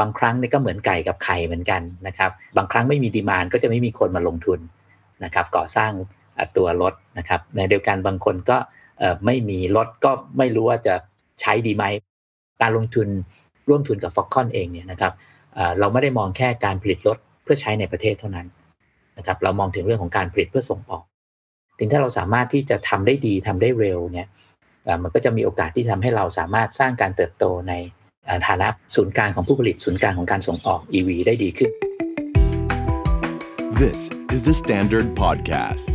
บางครั้งนี่ก็เหมือนไก่กับไข่เหมือนกันนะครับบางครั้งไม่มีดีมานก็จะไม่มีคนมาลงทุนนะครับก่อสร้างตัวรถนะครับในเดียวกันบางคนก็ไม่มีรถก็ไม่รู้ว่าจะใช้ดีไหมการลงทุนร่วมทุนกับฟ็อกคอนเองเนี่ยนะครับเราไม่ได้มองแค่การผลิตรถเพื่อใช้ในประเทศเท่านั้นนะครับเรามองถึงเรื่องของการผลิตเพื่อส่งออกถึงถ้าเราสามารถที่จะทำได้ดีทำได้เร็วเนี่ยมันก็จะมีโอกาสที่ทำให้เราสามารถสร้างการเติบโตใน ฐานะศูนย์กลางของผู้ผลิตศูนย์กลางของการส่งออก EV ได้ดีขึ้น This is the Standard Podcast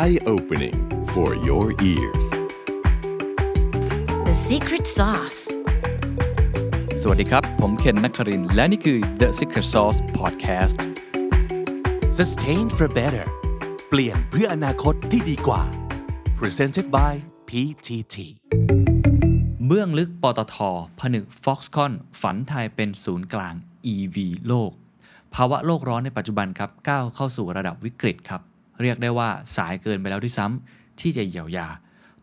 Eye Opening for your ears The Secret Sauce สวัสดีครับ ผมเคนนักครินและนี่คือ The Secret Sauce Podcast Sustain for better เปลี่ยนเพื่ออนาคตที่ดีกว่า Presented by PTT เบื้องลึกปตทผนึก Foxconn ฝันไทยเป็นศูนย์กลาง EV โลก ภาวะโลกร้อนในปัจจุบันครับก้าวเข้าสู่ระดับวิกฤตครับ เรียกได้ว่าสายเกินไปแล้วด้วยซ้ำที่จะเยียวยา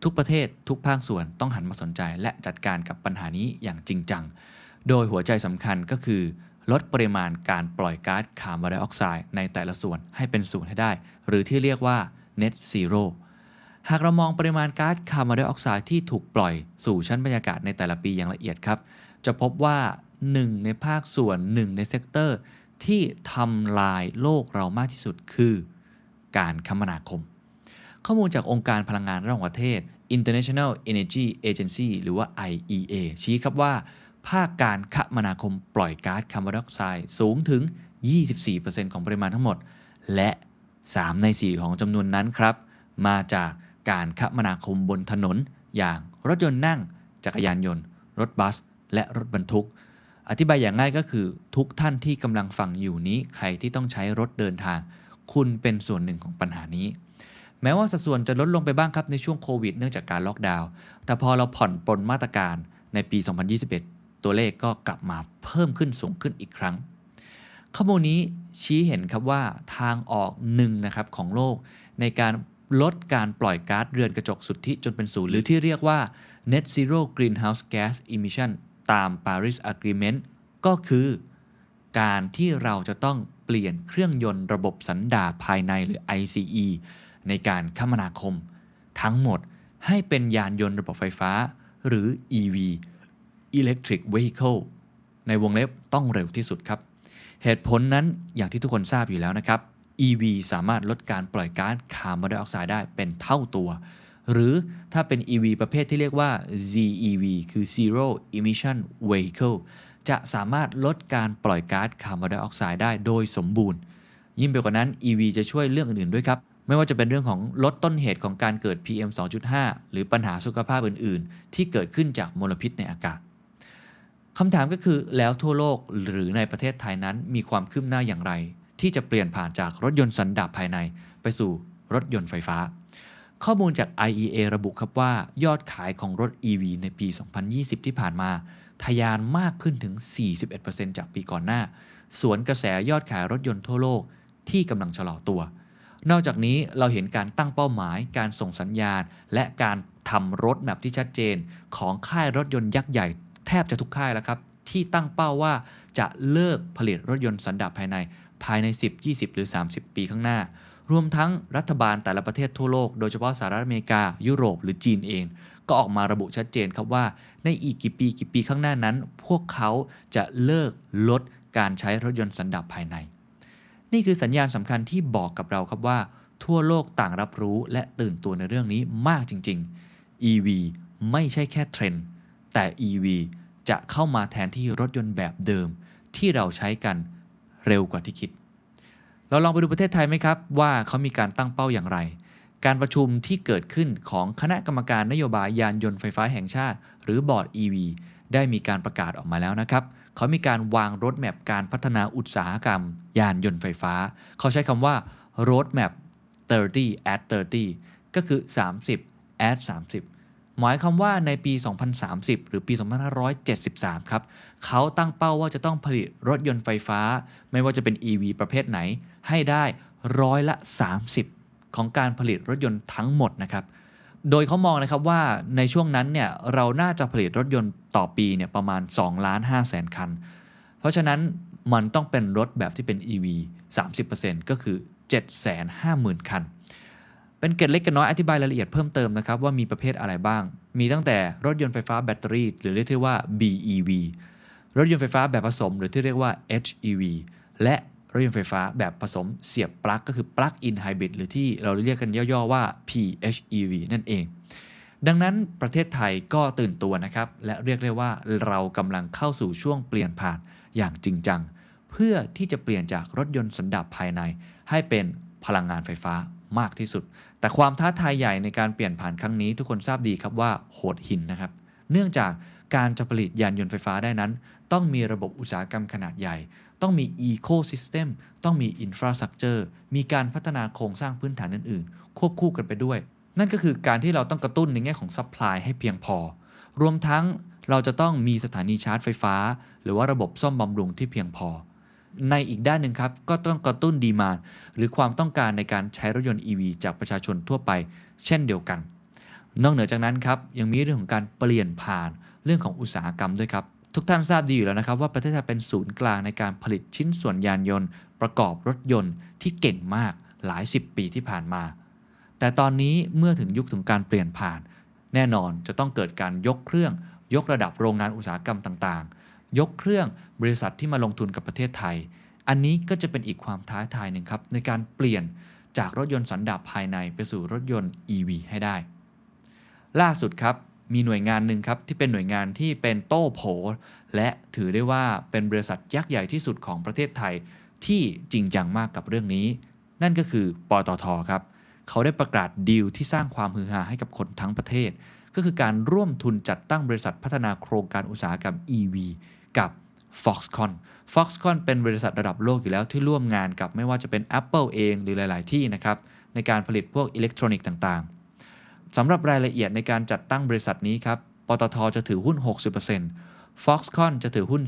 ทุกประเทศทุกภาคส่วนต้องหันมาสนใจและจัดการกับปัญหานี้อย่างจริงจัง โดยหัวใจสำคัญก็คือ ลดปริมาณการปล่อยก๊าซคาร์บอนไดออกไซด์ในแต่ละส่วนให้เป็นศูนย์ให้ได้ หรือที่เรียกว่า net zero หากเรามองปริมาณก๊าซคาร์บอนไดออกไซด์ที่ถูกปล่อยสู่ชั้นบรรยากาศในแต่ละปีอย่างละเอียดครับ จะพบว่า 1 ในภาคส่วน 1 ใน sector ที่ทำลายโลกเรามากที่สุดคือ การคมนาคม ข้อมูลจากองค์การพลังงานระหว่างประเทศ International Energy Agency หรือว่า IEA ชี้ครับว่า ภาคการคมนาคมปล่อยก๊าซคาร์บอนไดออกไซด์สูงถึง 24%ของปริมาณทั้งหมด และ 3 ใน 4 ของจำนวนนั้นครับ มาจาก การคมนาคมบนถนน อย่างรถยนต์นั่ง จักรยานยนต์ รถบัส และรถบรรทุก อธิบายอย่างง่ายก็คือทุกท่านที่กำลังฟังอยู่นี้ ใครที่ต้องใช้รถเดินทาง คุณเป็นส่วนหนึ่งของปัญหานี้ แม้ว่าสัดส่วนจะลดลงไปบ้างครับในช่วงโควิดเนื่องจากการล็อกดาวน์แต่พอเราผ่อนปลนมาตรการในปี 2021 ตัวเลขก็กลับมาเพิ่มขึ้นสูงขึ้นอีกครั้งข้อมูลนี้ชี้เห็นครับว่าทางออกหนึ่งนะครับของโลกในการ ลดการปล่อยก๊าซเรือนกระจกสุทธิจนเป็นศูนย์หรือที่เรียกว่า net zero greenhouse gas emission ตาม Paris Agreement ก็คือการที่เราจะต้องเปลี่ยนเครื่องยนต์ระบบสันดาปภายในหรือ ICE ในการคมนาคม ทั้งหมดให้เป็นยานยนต์ระบบไฟฟ้า หรือ EV Electric Vehicle ในวงเล็บต้องเร็วที่สุดครับ เหตุผลนั้นอย่างที่ทุกคนทราบอยู่แล้วนะครับ EV สามารถลดการปล่อยก๊าซคาร์บอนไดออกไซด์ได้เป็นเท่าตัว หรือถ้าเป็น EV ประเภทที่เรียกว่า ZEV คือ Zero Emission Vehicle จะสามารถลดการปล่อยก๊าซคาร์บอนไดออกไซด์ได้โดยสมบูรณ์ ยิ่งไปกว่านั้น EV จะช่วยเรื่องอื่นๆด้วยครับ ไม่ว่าจะเป็นเรื่องของลดต้นเหตุของการเกิด PM 2.5 หรือปัญหาสุขภาพอื่นๆ ที่เกิดขึ้นจากมลพิษในอากาศคำถามก็คือแล้วทั่วโลกหรือในประเทศไทยนั้นมีความคืบหน้าอย่างไร ที่จะเปลี่ยนผ่านจากรถยนต์สันดาปภายใน ไปสู่รถยนต์ไฟฟ้า ข้อมูลจาก IEA ระบุครับว่ายอดขายของรถ EV ในปี 2020 ที่ผ่านมา ทะยานมากขึ้นถึง 41%จากปีก่อนหน้า สวนกระแสยอดขายรถยนต์ทั่วโลกที่กำลังชะลอตัว นอกจากนี้เราเห็นการตั้งเป้าหมาย การส่งสัญญาณ และการทำรถแมพที่ชัดเจน ของค่ายรถยนต์ยักษ์ใหญ่แทบจะทุกค่ายแล้วครับที่ตั้งเป้าว่าจะเลิกผลิตรถยนต์สันดาปภายใน ภายใน 10 20 หรือ 30 ปีข้างหน้า รวมทั้งรัฐบาลแต่ละประเทศทั่วโลก โดยเฉพาะสหรัฐอเมริกา ยุโรปหรือจีนเอง ก็ออกมาระบุชัดเจนครับว่า ในอีกกี่ปีกี่ปีข้างหน้านั้น พวกเขาจะเลิกลดการใช้รถยนต์สันดาปภายใน นี่คือสัญญาณสำคัญที่บอกกับเราครับว่า ทั่วโลกต่างรับรู้และตื่นตัวในเรื่องนี้มากจริง ๆ EV ไม่ใช่แค่เทรนด์แต่ EV จะเข้ามาแทนที่รถยนต์แบบเดิมที่เราใช้กัน เร็วกว่าที่คิด เราลองไปดูประเทศไทยไหมครับ ว่าเขามีการตั้งเป้าอย่างไร การประชุมที่เกิดขึ้นของคณะกรรมการนโยบายยานยนต์ไฟฟ้าแห่งชาติ หรือบอร์ด EV ได้มีการประกาศออกมาแล้วนะครับ เขามีการวางรถแมพการพัฒนาอุตสาหกรรม ยานยนต์ไฟฟ้า เขาใช้คำว่า road map 30 at 30 ก็คือ 30 at 30 หมายความว่าในปี 2030 หรือปี 2573 ครับ เขาตั้งเป้าว่าจะต้องผลิตรถยนต์ไฟฟ้า ไม่ว่าจะเป็น EV ประเภทไหน ให้ได้ร้อยละ 30 ของการผลิตรถยนต์ทั้งหมดนะครับ โดยเขามองนะครับว่าในช่วงนั้นเนี่ยเราน่าจะผลิตรถยนต์ต่อปีเนี่ยประมาณ2ล้าน5แสนคัน เพราะฉะนั้นมันต้องเป็นรถแบบที่เป็น EV 30%ก็คือ 750,000 คัน เป็นเกร็ดเล็กกันน้อยอธิบายรายละเอียดเพิ่มเติมนะครับว่ามีประเภทอะไรบ้าง มีตั้งแต่รถยนต์ไฟฟ้าแบตเตอรี่ หรือเรียกที่ว่า BEV รถยนต์ไฟฟ้าแบบผสม หรือที่เรียกว่า HEV และรถยนต์ไฟฟ้าแบบผสมเสียบปลั๊กก็คือ Plug in Hybrid หรือที่เราเรียกกันย่อๆว่า PHEV นั่นเอง ดังนั้นประเทศไทยก็ตื่นตัวนะครับ และเรียกได้ว่าเรากำลังเข้าสู่ช่วงเปลี่ยนผ่านอย่างจริงจัง เพื่อที่จะเปลี่ยนจากรถยนต์สันดาปภายใน ให้เป็นพลังงานไฟฟ้า มากที่สุด แต่ความท้าทายใหญ่ในการเปลี่ยนผ่านครั้งนี้ ทุกคนทราบดีครับว่าโหดหินนะครับ เนื่องจากการจะผลิตยานยนต์ไฟฟ้าได้นั้น ต้องมีระบบอุตสาหกรรมขนาดใหญ่ ต้องมี ecosystem ต้องมี infrastructure มีการพัฒนาโครงสร้างพื้นฐานอื่นๆ ควบคู่กันไปด้วย นั่นก็คือการที่เราต้องกระตุ้นในแง่ของ supply ให้เพียงพอ รวมทั้งเราจะต้องมีสถานีชาร์จไฟฟ้า หรือว่าระบบซ่อมบำรุงที่เพียงพอ ในอีกด้านหนึ่งครับ ก็ต้องกระตุ้น demand หรือความต้องการในการใช้รถยนต์ EV จากประชาชนทั่วไป เช่นเดียวกัน นอกเหนือจากนั้นครับยังมีเรื่องของการเปลี่ยนผ่านเรื่องของอุตสาหกรรมด้วยครับ ทุกท่านทราบดีอยู่แล้วนะครับ ว่าประเทศไทยเป็นศูนย์กลางในการผลิตชิ้นส่วนยานยนต์ ประกอบรถยนต์ที่เก่งมากหลาย 10 ปีที่ผ่านมา แต่ตอนนี้เมื่อถึงยุคถึงการเปลี่ยนผ่าน แน่นอนจะต้องเกิดการยกเครื่อง ยกระดับโรงงานอุตสาหกรรมต่างๆ ยกเครื่องบริษัทที่มาลงทุนกับประเทศไทย อันนี้ก็จะเป็นอีกความท้าทายหนึ่งครับ ในการเปลี่ยนจากรถยนต์สันดาปภายในไปสู่รถยนต์ EV ให้ได้ ล่าสุดครับมีหน่วยงานหนึ่งครับที่เป็นหน่วยงานที่เป็นโต้โผ และถือได้ว่าเป็นบริษัทยักษ์ใหญ่ที่สุดของประเทศไทยที่จริงจังมากกับเรื่องนี้ นั่นก็คือปตทครับเขาได้ประกาศดีลที่สร้างความฮือฮาให้กับคนทั้งประเทศ ก็คือการร่วมทุนจัดตั้งบริษัทพัฒนาโครงการอุตสาหกรรม EV กับ Foxconn Foxconn เป็นบริษัทระดับโลกอยู่แล้วที่ร่วมงานกับไม่ว่าจะเป็น Apple เองหรือหลาย ๆ ที่นะครับ ในการผลิตพวกอิเล็กทรอนิกส์ต่างๆสำหรับรายละเอียดในการจัดตั้งบริษัทนี้ครับ ปตทจะถือหุ้น 60% Foxconn จะถือหุ้น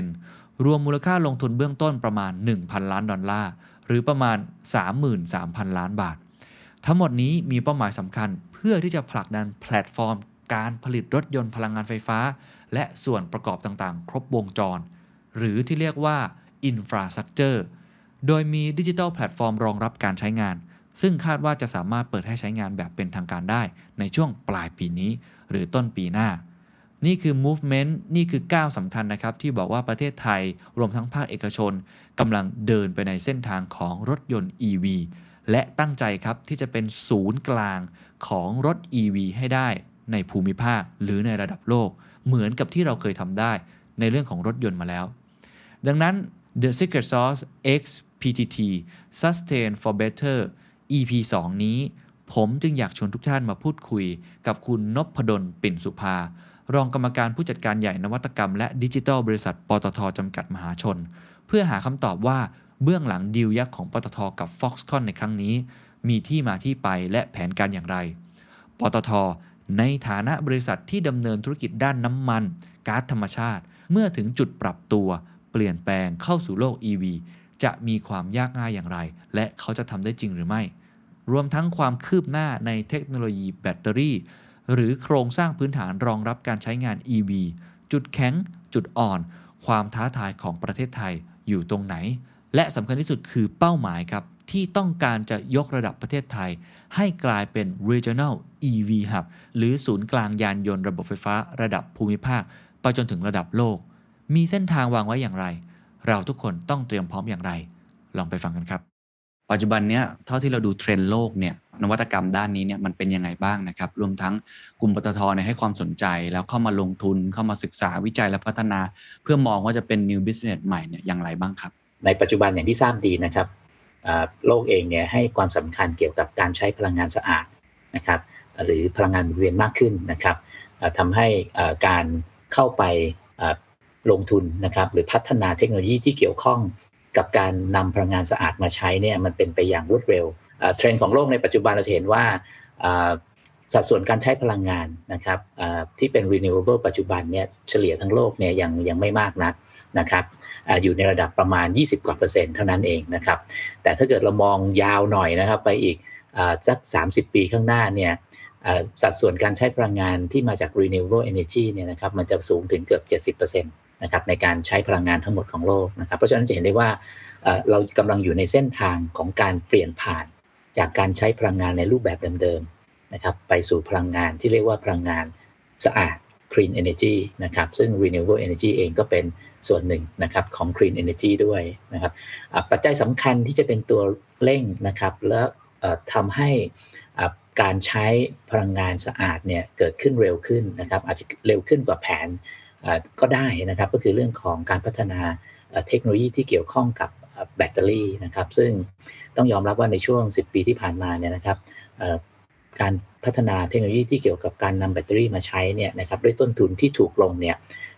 40%รวมมูลค่าลงทุนเบื้องต้นประมาณ 1,000 ล้านดอลลาร์ หรือประมาณ 33,000 ล้านบาท ทั้งหมดนี้มีเป้าหมายสำคัญเพื่อที่จะผลักดันแพลตฟอร์ม การผลิตรถยนต์พลังงานไฟฟ้า และส่วนประกอบต่างๆ ครบวงจร หรือที่เรียกว่า Infrastructure โดยมีดิจิทัลแพลตฟอร์มรองรับการใช้งาน ซึ่งคาดว่าจะสามารถเปิดให้ใช้งานแบบเป็นทางการได้ ในช่วงปลายปีนี้ หรือต้นปีหน้า นี่คือ movement นี่คือก้าวสำคัญนะครับ ที่บอกว่าประเทศไทยรวมทั้งภาคเอกชนกำลังเดินไปในเส้นทางของรถยนต์ EV และตั้งใจครับที่จะเป็นศูนย์กลางของรถ EV ให้ได้ในภูมิภาคหรือในระดับโลก เหมือนกับที่เราเคยทำได้ในเรื่องของรถยนต์มาแล้ว ดังนั้น The Secret Sauce X PTT Sustain for Better EP 2 นี้ ผมจึงอยากชวนทุกท่านมาพูดคุยกับคุณนพดลปิ่นสุภา รองกรรมการผู้จัดการใหญ่นวัตกรรมและดิจิทัลบริษัท ปตทจำกัดมหาชน เพื่อหาคำตอบว่าเบื้องหลังดีลยักษ์ของปตทกับ Foxconn ในครั้งนี้ มีที่มาที่ไปและแผนการอย่างไร ปตท ในฐานะบริษัทที่ดำเนินธุรกิจด้านน้ำมันก๊าซธรรมชาติ เมื่อถึงจุดปรับตัวเปลี่ยนแปลงเข้าสู่โลก EV จะมีความยากง่ายอย่างไร และเขาจะทำได้จริงหรือไม่ รวมทั้งความคืบหน้าในเทคโนโลยีแบตเตอรี่ หรือโครงสร้างพื้นฐานรองรับการใช้งาน EV จุดแข็ง จุดอ่อน ความท้าทายของประเทศไทยอยู่ตรงไหน และสำคัญที่สุดคือเป้าหมายครับ ที่ต้องการจะยกระดับประเทศไทย ให้กลายเป็น regional EV hub หรือศูนย์กลางยานยนต์ระบบไฟฟ้าระดับภูมิภาค ไปจนถึงระดับโลก มีเส้นทางวางไว้อย่างไร เราทุกคนต้องเตรียมพร้อมอย่างไร ลองไปฟังกันครับ ปัจจุบันเนี้ยเท่าที่เราดูเทรนด์โลกเนี่ยนวัตกรรมด้านนี้เนี่ยมันเป็นยังไงบ้างนะครับ รวมทั้งกลุ่มปตทเนี่ยให้ความสนใจแล้วเข้ามาลงทุนเข้ามาศึกษาวิจัยและพัฒนา เพื่อมองว่าจะเป็น new business ใหม่เนี่ยอย่างไรบ้างครับ ในปัจจุบันอย่างที่ทราบดีนะครับอ่า โลกเองเนี่ยให้ความสำคัญเกี่ยวกับการใช้พลังงานสะอาดนะครับหรือพลังงานหมุนเวียนมากขึ้นนะครับอ่าทำให้การเข้าไปลงทุนนะครับหรือพัฒนาเทคโนโลยีที่เกี่ยวข้องกับการนำพลังงานสะอาดมาใช้เนี่ยมันเป็นไปอย่างรวดเร็วเทรนด์ของโลกในปัจจุบันเราจะเห็นว่าสัดส่วนการใช้พลังงานนะครับที่เป็น renewable ปัจจุบันเนี่ยเฉลี่ยทั้งโลกเนี่ยยังยังไม่มากนักนะครับ อยู่ในระดับประมาณ 20 กว่าเปอร์เซ็นต์เท่านั้นเองนะครับ แต่ถ้าเกิดเรามองยาวหน่อยนะครับ ไปอีกสัก 30 ปีข้างหน้าเนี่ยสัดส่วนการใช้พลังงานที่มาจาก renewable energy เนี่ยนะครับมันจะสูงถึงเกือบ 70%นนะครับในการใช้พลังงานทั้งหมดของโลกนะครับ เพราะฉะนั้นจะเห็นได้ว่าเรากำลังอยู่ในเส้นทางของการเปลี่ยนผ่านจากการใช้พลังงานในรูปแบบเดิมๆนะครับไปสู่พลังงานที่เรียกว่าพลังงานสะอาด clean energy นะครับซึ่ง renewable energy เองก็เป็นส่วนหนึ่งนะครับของ clean energy ด้วยนะครับปัจจัยสำคัญที่จะเป็นตัวเร่งนะครับและทำให้การใช้พลังงานสะอาดเนี่ยเกิดขึ้นเร็วขึ้นนะครับอาจจะเร็วขึ้นกว่าแผนก็ได้นะครับก็คือเรื่องของการพัฒนาเทคโนโลยีที่เกี่ยวข้องกับแบตเตอรี่นะครับซึ่งต้องยอมรับว่าในช่วง 10 ปีที่ผ่านมาเนี่ยนะครับ การพัฒนาเทคโนโลยีที่เกี่ยวกับการนำแบตเตอรี่มาใช้เนี่ยนะครับด้วยต้นทุนที่ถูกลงเนี่ย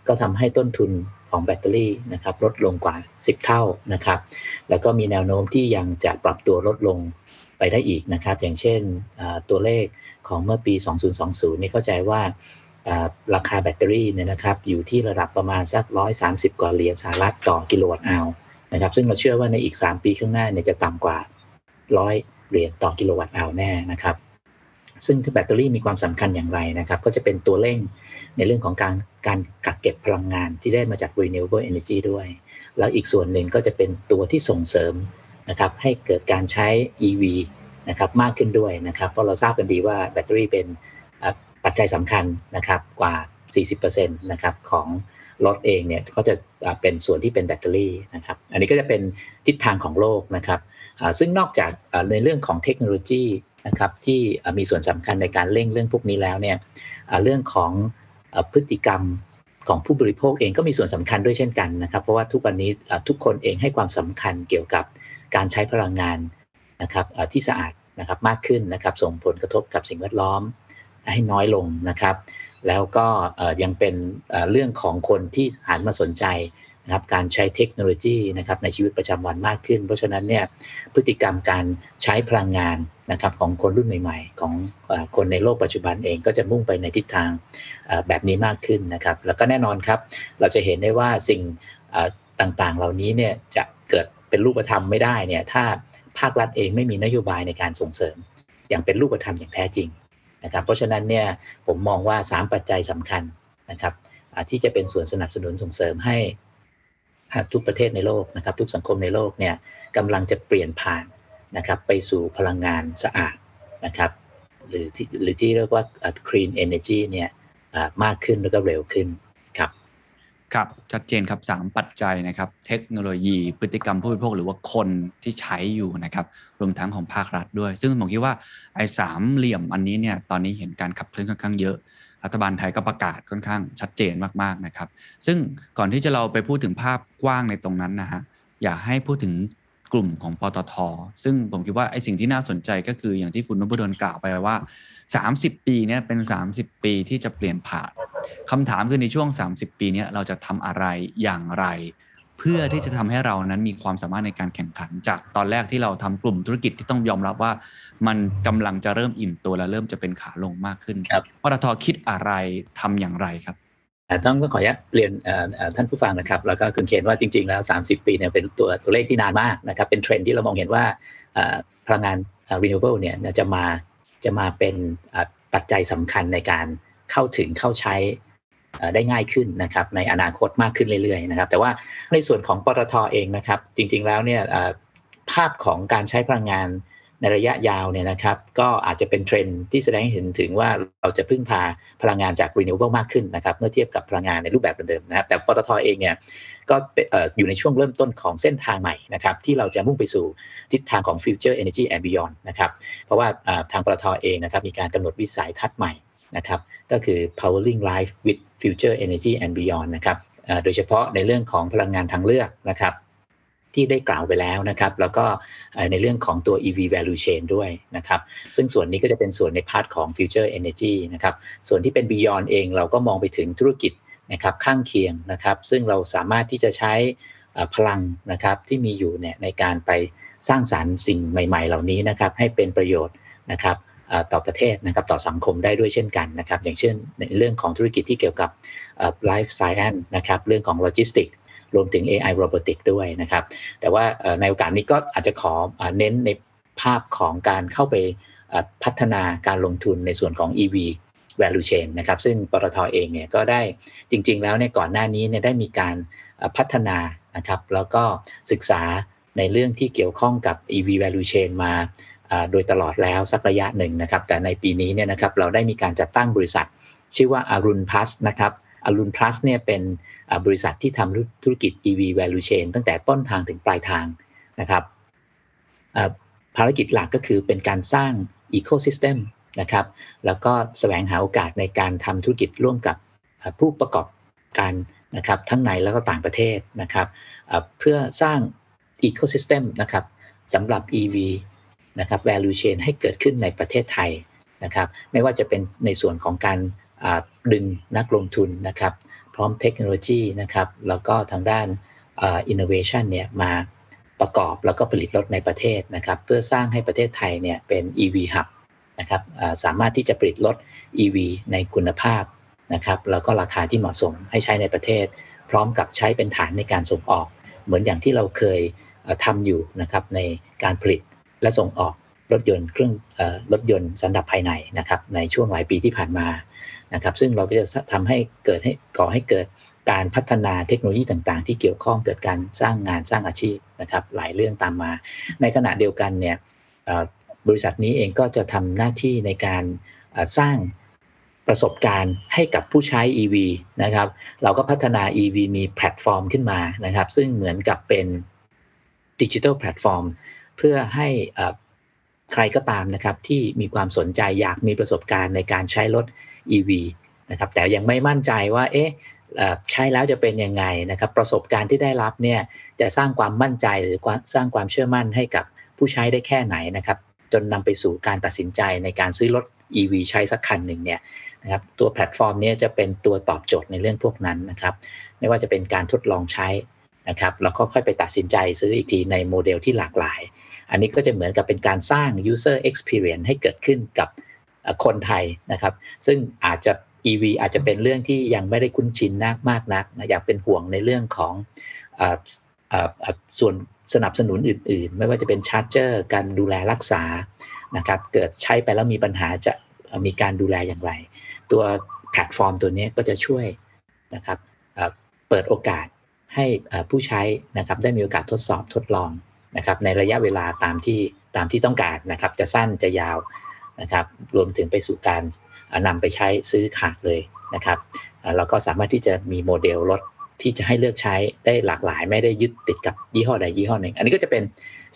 ก็ทำให้ต้นทุนของแบตเตอรี่นะครับลดลงกว่า 10 เท่านะครับแล้วก็มีแนวโน้มที่ยังจะปรับตัวลดลงไปได้อีกนะครับ อย่างเช่นตัวเลขของเมื่อปี 2020 นี่เข้าใจว่าราคาแบตเตอรี่เนี่ยนะครับอยู่ที่ระดับประมาณสัก 130 กว่าเหรียญสหรัฐต่อกิโลวัตต์อาวนะครับซึ่งเราเชื่อว่าในอีก 3 ปีข้างหน้าเนี่ยจะต่ำกว่า 100 เหรียญต่อกิโลวัตต์อาวแน่นะครับ ซึ่งแบตเตอรี่มีความสำคัญอย่างไรนะครับ ก็จะเป็นตัวเร่งในเรื่องของการการกักเก็บพลังงานที่ได้มาจาก renewable energy ด้วย แล้วอีกส่วนหนึ่งก็จะเป็นตัวที่ส่งเสริมนะครับให้เกิดการใช้ EV นะครับมากขึ้นด้วยนะครับ เพราะเราทราบกันดีว่าแบตเตอรี่เป็นปัจจัยสำคัญนะครับกว่า 40%นะครับของรถเองเนี่ยก็จะเป็นส่วนที่เป็นแบตเตอรี่นะครับ อันนี้ก็จะเป็นทิศทางของโลกนะครับซึ่งนอกจากในเรื่องของเทคโนโลยี นะครับที่มีส่วนสำคัญในการเร่งเรื่องพวกนี้แล้วเนี่ยเรื่องของพฤติกรรมของผู้บริโภคเองก็มีส่วนสำคัญด้วยเช่นกันนะครับ เพราะว่าทุกวันนี้ทุกคนเองให้ความสำคัญเกี่ยวกับการใช้พลังงานนะครับที่สะอาดนะครับมากขึ้นนะครับส่งผลกระทบกับสิ่งแวดล้อมให้น้อยลงนะครับ แล้วก็ยังเป็นเรื่องของคนที่หันมาสนใจ นะครับการใช้เทคโนโลยีนะครับในชีวิตประจำวันมากขึ้น เพราะฉะนั้นเนี่ยพฤติกรรมการใช้พลังงานนะครับของคนรุ่นใหม่ ๆ ของคนในโลกปัจจุบันเองก็จะมุ่งไปในทิศทางแบบนี้มากขึ้นนะครับ แล้วก็แน่นอนครับ เราจะเห็นได้ว่าสิ่งต่างๆ เหล่านี้เนี่ยจะเกิดเป็นรูปธรรมไม่ได้เนี่ยถ้าภาครัฐเองไม่มีนโยบายในการส่งเสริม อย่างเป็นรูปธรรมอย่างแท้จริงนะครับ เพราะฉะนั้นเนี่ยผมมองว่า 3 ปัจจัยสำคัญนะครับที่จะเป็นส่วนสนับสนุนส่งเสริมให้ ทุกประเทศในโลกนะครับ ทุกสังคมในโลกเนี่ยกำลังจะเปลี่ยนผ่านนะครับไปสู่พลังงานสะอาดนะครับหรือที่หรือที่เรียกว่า clean energy เนี่ยมากขึ้นแล้วก็เร็วขึ้นครับ ครับชัดเจนครับ 3 ปัจจัยนะครับ เทคโนโลยีพฤติกรรมผู้บริโภคหรือว่าคนที่ใช้อยู่นะครับ รวมทั้งของภาครัฐด้วย ซึ่งผมคิดว่าไอ้สามเหลี่ยมอันนี้เนี่ยตอนนี้เห็นการขับเคลื่อนค่อนข้างเยอะ รัฐบาลไทยก็ประกาศค่อนข้างชัดเจนมากๆนะครับ ซึ่งก่อนที่จะเราไปพูดถึงภาพกว้างในตรงนั้นนะฮะอยากให้พูดถึงกลุ่มของปตท ซึ่งผมคิดว่าไอ้สิ่งที่น่าสนใจก็คืออย่างที่คุณนพดลกล่าวไปว่า 30 ปีเนี่ยเป็น 30 ปีที่จะเปลี่ยนผ่านคำถามคือในช่วง 30 ปีนี้เราจะทำอะไรอย่างไร เพื่อที่จะทำให้เรานั้นมีความสามารถในการแข่งขัน จากตอนแรกที่เราทำกลุ่มธุรกิจที่ต้องยอมรับว่า มันกำลังจะเริ่มอิ่มตัวและเริ่มจะเป็นขาลงมากขึ้นครับปตทคิดอะไรทำอย่างไรครับต้องต้องขออนุญาตเรียนท่านผู้ฟังนะครับ แล้วก็คุณเคนว่าจริง ๆ แล้ว 30 ปีเนี่ยเป็นตัวตัวเลขที่นานมากนะครับ เป็นเทรนด์ที่เรามองเห็นว่าพลังงาน renewable เนี่ยจะมาจะมาเป็นปัจจัยสำคัญในการเข้าถึงเข้าใช้ ได้ง่ายขึ้นนะครับในอนาคตมากขึ้นเรื่อยๆนะครับ แต่ว่าในส่วนของปตทเองนะครับ จริงๆแล้วเนี่ยภาพของการใช้พลังงานในระยะยาวเนี่ยนะครับ ก็อาจจะเป็นเทรนด์ที่แสดงให้เห็นถึงว่าเราจะพึ่งพาพลังงานจาก renewable มากขึ้นนะครับ เมื่อเทียบกับพลังงานในรูปแบบเดิมนะครับ แต่ปตทเองเนี่ยก็อยู่ในช่วงเริ่มต้นของเส้นทางใหม่นะครับ ที่เราจะมุ่งไปสู่ทิศทางของ future energy and beyond นะครับ เพราะว่าทางปตทเองนะครับมีการกำหนดวิสัยทัศน์ใหม่ นะครับก็คือ powering life with future energy and beyond นะครับโดยเฉพาะในเรื่องของพลังงานทางเลือกนะครับที่ได้กล่าวไปแล้วนะครับ แล้วก็ในเรื่องของตัว EV value chain ด้วยนะครับ ซึ่งส่วนนี้ก็จะเป็นส่วนใน part ของ future energy นะครับ ส่วนที่เป็น beyond เองเราก็มองไปถึงธุรกิจนะครับข้างเคียงนะครับ ซึ่งเราสามารถที่จะใช้พลังนะครับที่มีอยู่เนี่ยในการไปสร้างสารรค์สิ่งใหม่ ๆ เหล่านี้นะครับให้เป็นประโยชน์นะครับ ต่อประเทศนะครับต่อสังคมได้ด้วยเช่นกันนะครับอย่างเช่นในเรื่องของธุรกิจที่เกี่ยวกับ life science นะครับเรื่องของโลจิสติกรวมถึง AI robotic ด้วยนะครับ แต่ว่าในโอกาสนี้ก็อาจจะขอเน้นในภาพของการเข้าไปพัฒนาการลงทุนในส่วนของ EV value chain นะครับซึ่งปตทเองเนี่ยก็ได้จริง ๆ แล้วเนี่ยก่อนหน้านี้เนี่ยได้มีการพัฒนานะครับแล้วก็ศึกษาในเรื่องที่เกี่ยวข้องกับ EV value chain มา โดยตลอดแล้วสักระยะหนึ่งนะครับ แต่ในปีนี้เนี่ยนะครับเราได้มีการจัดตั้งบริษัท ชื่อว่าอารุณพลัสนะครับอารุณพลัสเนี่ยเป็นบริษัทที่ทำธุรกิจ EV value chain ตั้งแต่ต้นทางถึงปลายทางนะครับภารกิจหลักก็คือเป็นการสร้าง ecosystem นะครับแล้วก็แสวงหาโอกาสในการทำธุรกิจร่วมกับผู้ประกอบการนะครับทั้งในแล้วก็ต่างประเทศนะครับเพื่อสร้าง ecosystem นะครับสำหรับ EV นะครับ value chain ให้เกิดขึ้นในประเทศไทยนะครับ ไม่ว่าจะเป็นในส่วนของการดึงนักลงทุนนะครับ พร้อมเทคโนโลยีนะครับ แล้วก็ทางด้าน innovation เนี่ยมาประกอบแล้วก็ผลิตรถในประเทศนะครับ เพื่อสร้างให้ประเทศไทยเนี่ยเป็น EV hub นะครับสามารถที่จะผลิตรถ EV ในคุณภาพนะครับแล้วก็ราคาที่เหมาะสมให้ใช้ในประเทศ พร้อมกับใช้เป็นฐานในการส่งออก เหมือนอย่างที่เราเคยทำอยู่นะครับในการผลิต และส่งออกรถยนต์เครื่องรถยนต์สันดาปภายในนะครับในช่วงหลายปีที่ผ่านมานะครับซึ่งเราก็จะทำให้เกิดให้ก่อให้เกิดการพัฒนาเทคโนโลยีต่างๆ ที่เกี่ยวข้องเกิดการสร้างงานสร้างอาชีพนะครับหลายเรื่องตามมา ในขณะเดียวกันเนี่ยบริษัทนี้เองก็จะทำหน้าที่ในการสร้างประสบการณ์ให้กับผู้ใช้ EV นะครับเราก็พัฒนา EV มีแพลตฟอร์มขึ้นมานะครับซึ่งเหมือนกับเป็นดิจิทัลแพลตฟอร์ม เพื่อให้ใครก็ตามนะครับที่มีความสนใจอยากมีประสบการณ์ในการใช้รถ EV นะครับแต่ยังไม่มั่นใจว่าเอ๊ะใช้แล้วจะเป็นยังไงนะครับประสบการณ์ที่ได้รับเนี่ยจะสร้างความมั่นใจหรือสร้างความเชื่อมั่นให้กับผู้ใช้ได้แค่ไหนนะครับจนนำไปสู่การตัดสินใจในการซื้อรถ EV ใช้สักคันหนึ่งเนี่ยนะครับตัวแพลตฟอร์มนี้จะเป็นตัวตอบโจทย์ในเรื่องพวกนั้นนะครับไม่ว่าจะเป็นการทดลองใช้นะครับแล้วก็ค่อยไปตัดสินใจซื้ออีกทีในโมเดลที่หลากหลาย อันนี้ก็จะเหมือนกับเป็นการสร้าง user experience ให้เกิดขึ้นกับคนไทยนะครับ ซึ่งอาจจะ EV อาจจะเป็นเรื่องที่ยังไม่ได้คุ้นชินนักมากนักนะอยากเป็นห่วงในเรื่องของส่วนสนับสนุนอื่น ๆ ไม่ว่าจะเป็น charger การดูแลรักษานะครับ เกิดใช้ไปแล้วมีปัญหาจะมีการดูแลอย่างไร ตัวแพลตฟอร์มตัวนี้ก็จะช่วยนะครับเปิดโอกาสให้ผู้ใช้นะครับได้มีโอกาสทดสอบทดลอง นะครับในระยะเวลาตามที่ตามที่ต้องการนะครับ จะสั้นจะยาวนะครับ รวมถึงไปสู่การนำไปใช้ซื้อขาดเลยนะครับเราก็สามารถที่จะมีโมเดลรถที่จะให้เลือกใช้ได้หลากหลาย ไม่ได้ยึดติดกับยี่ห้อใดยี่ห้อหนึ่ง อันนี้ก็จะเป็น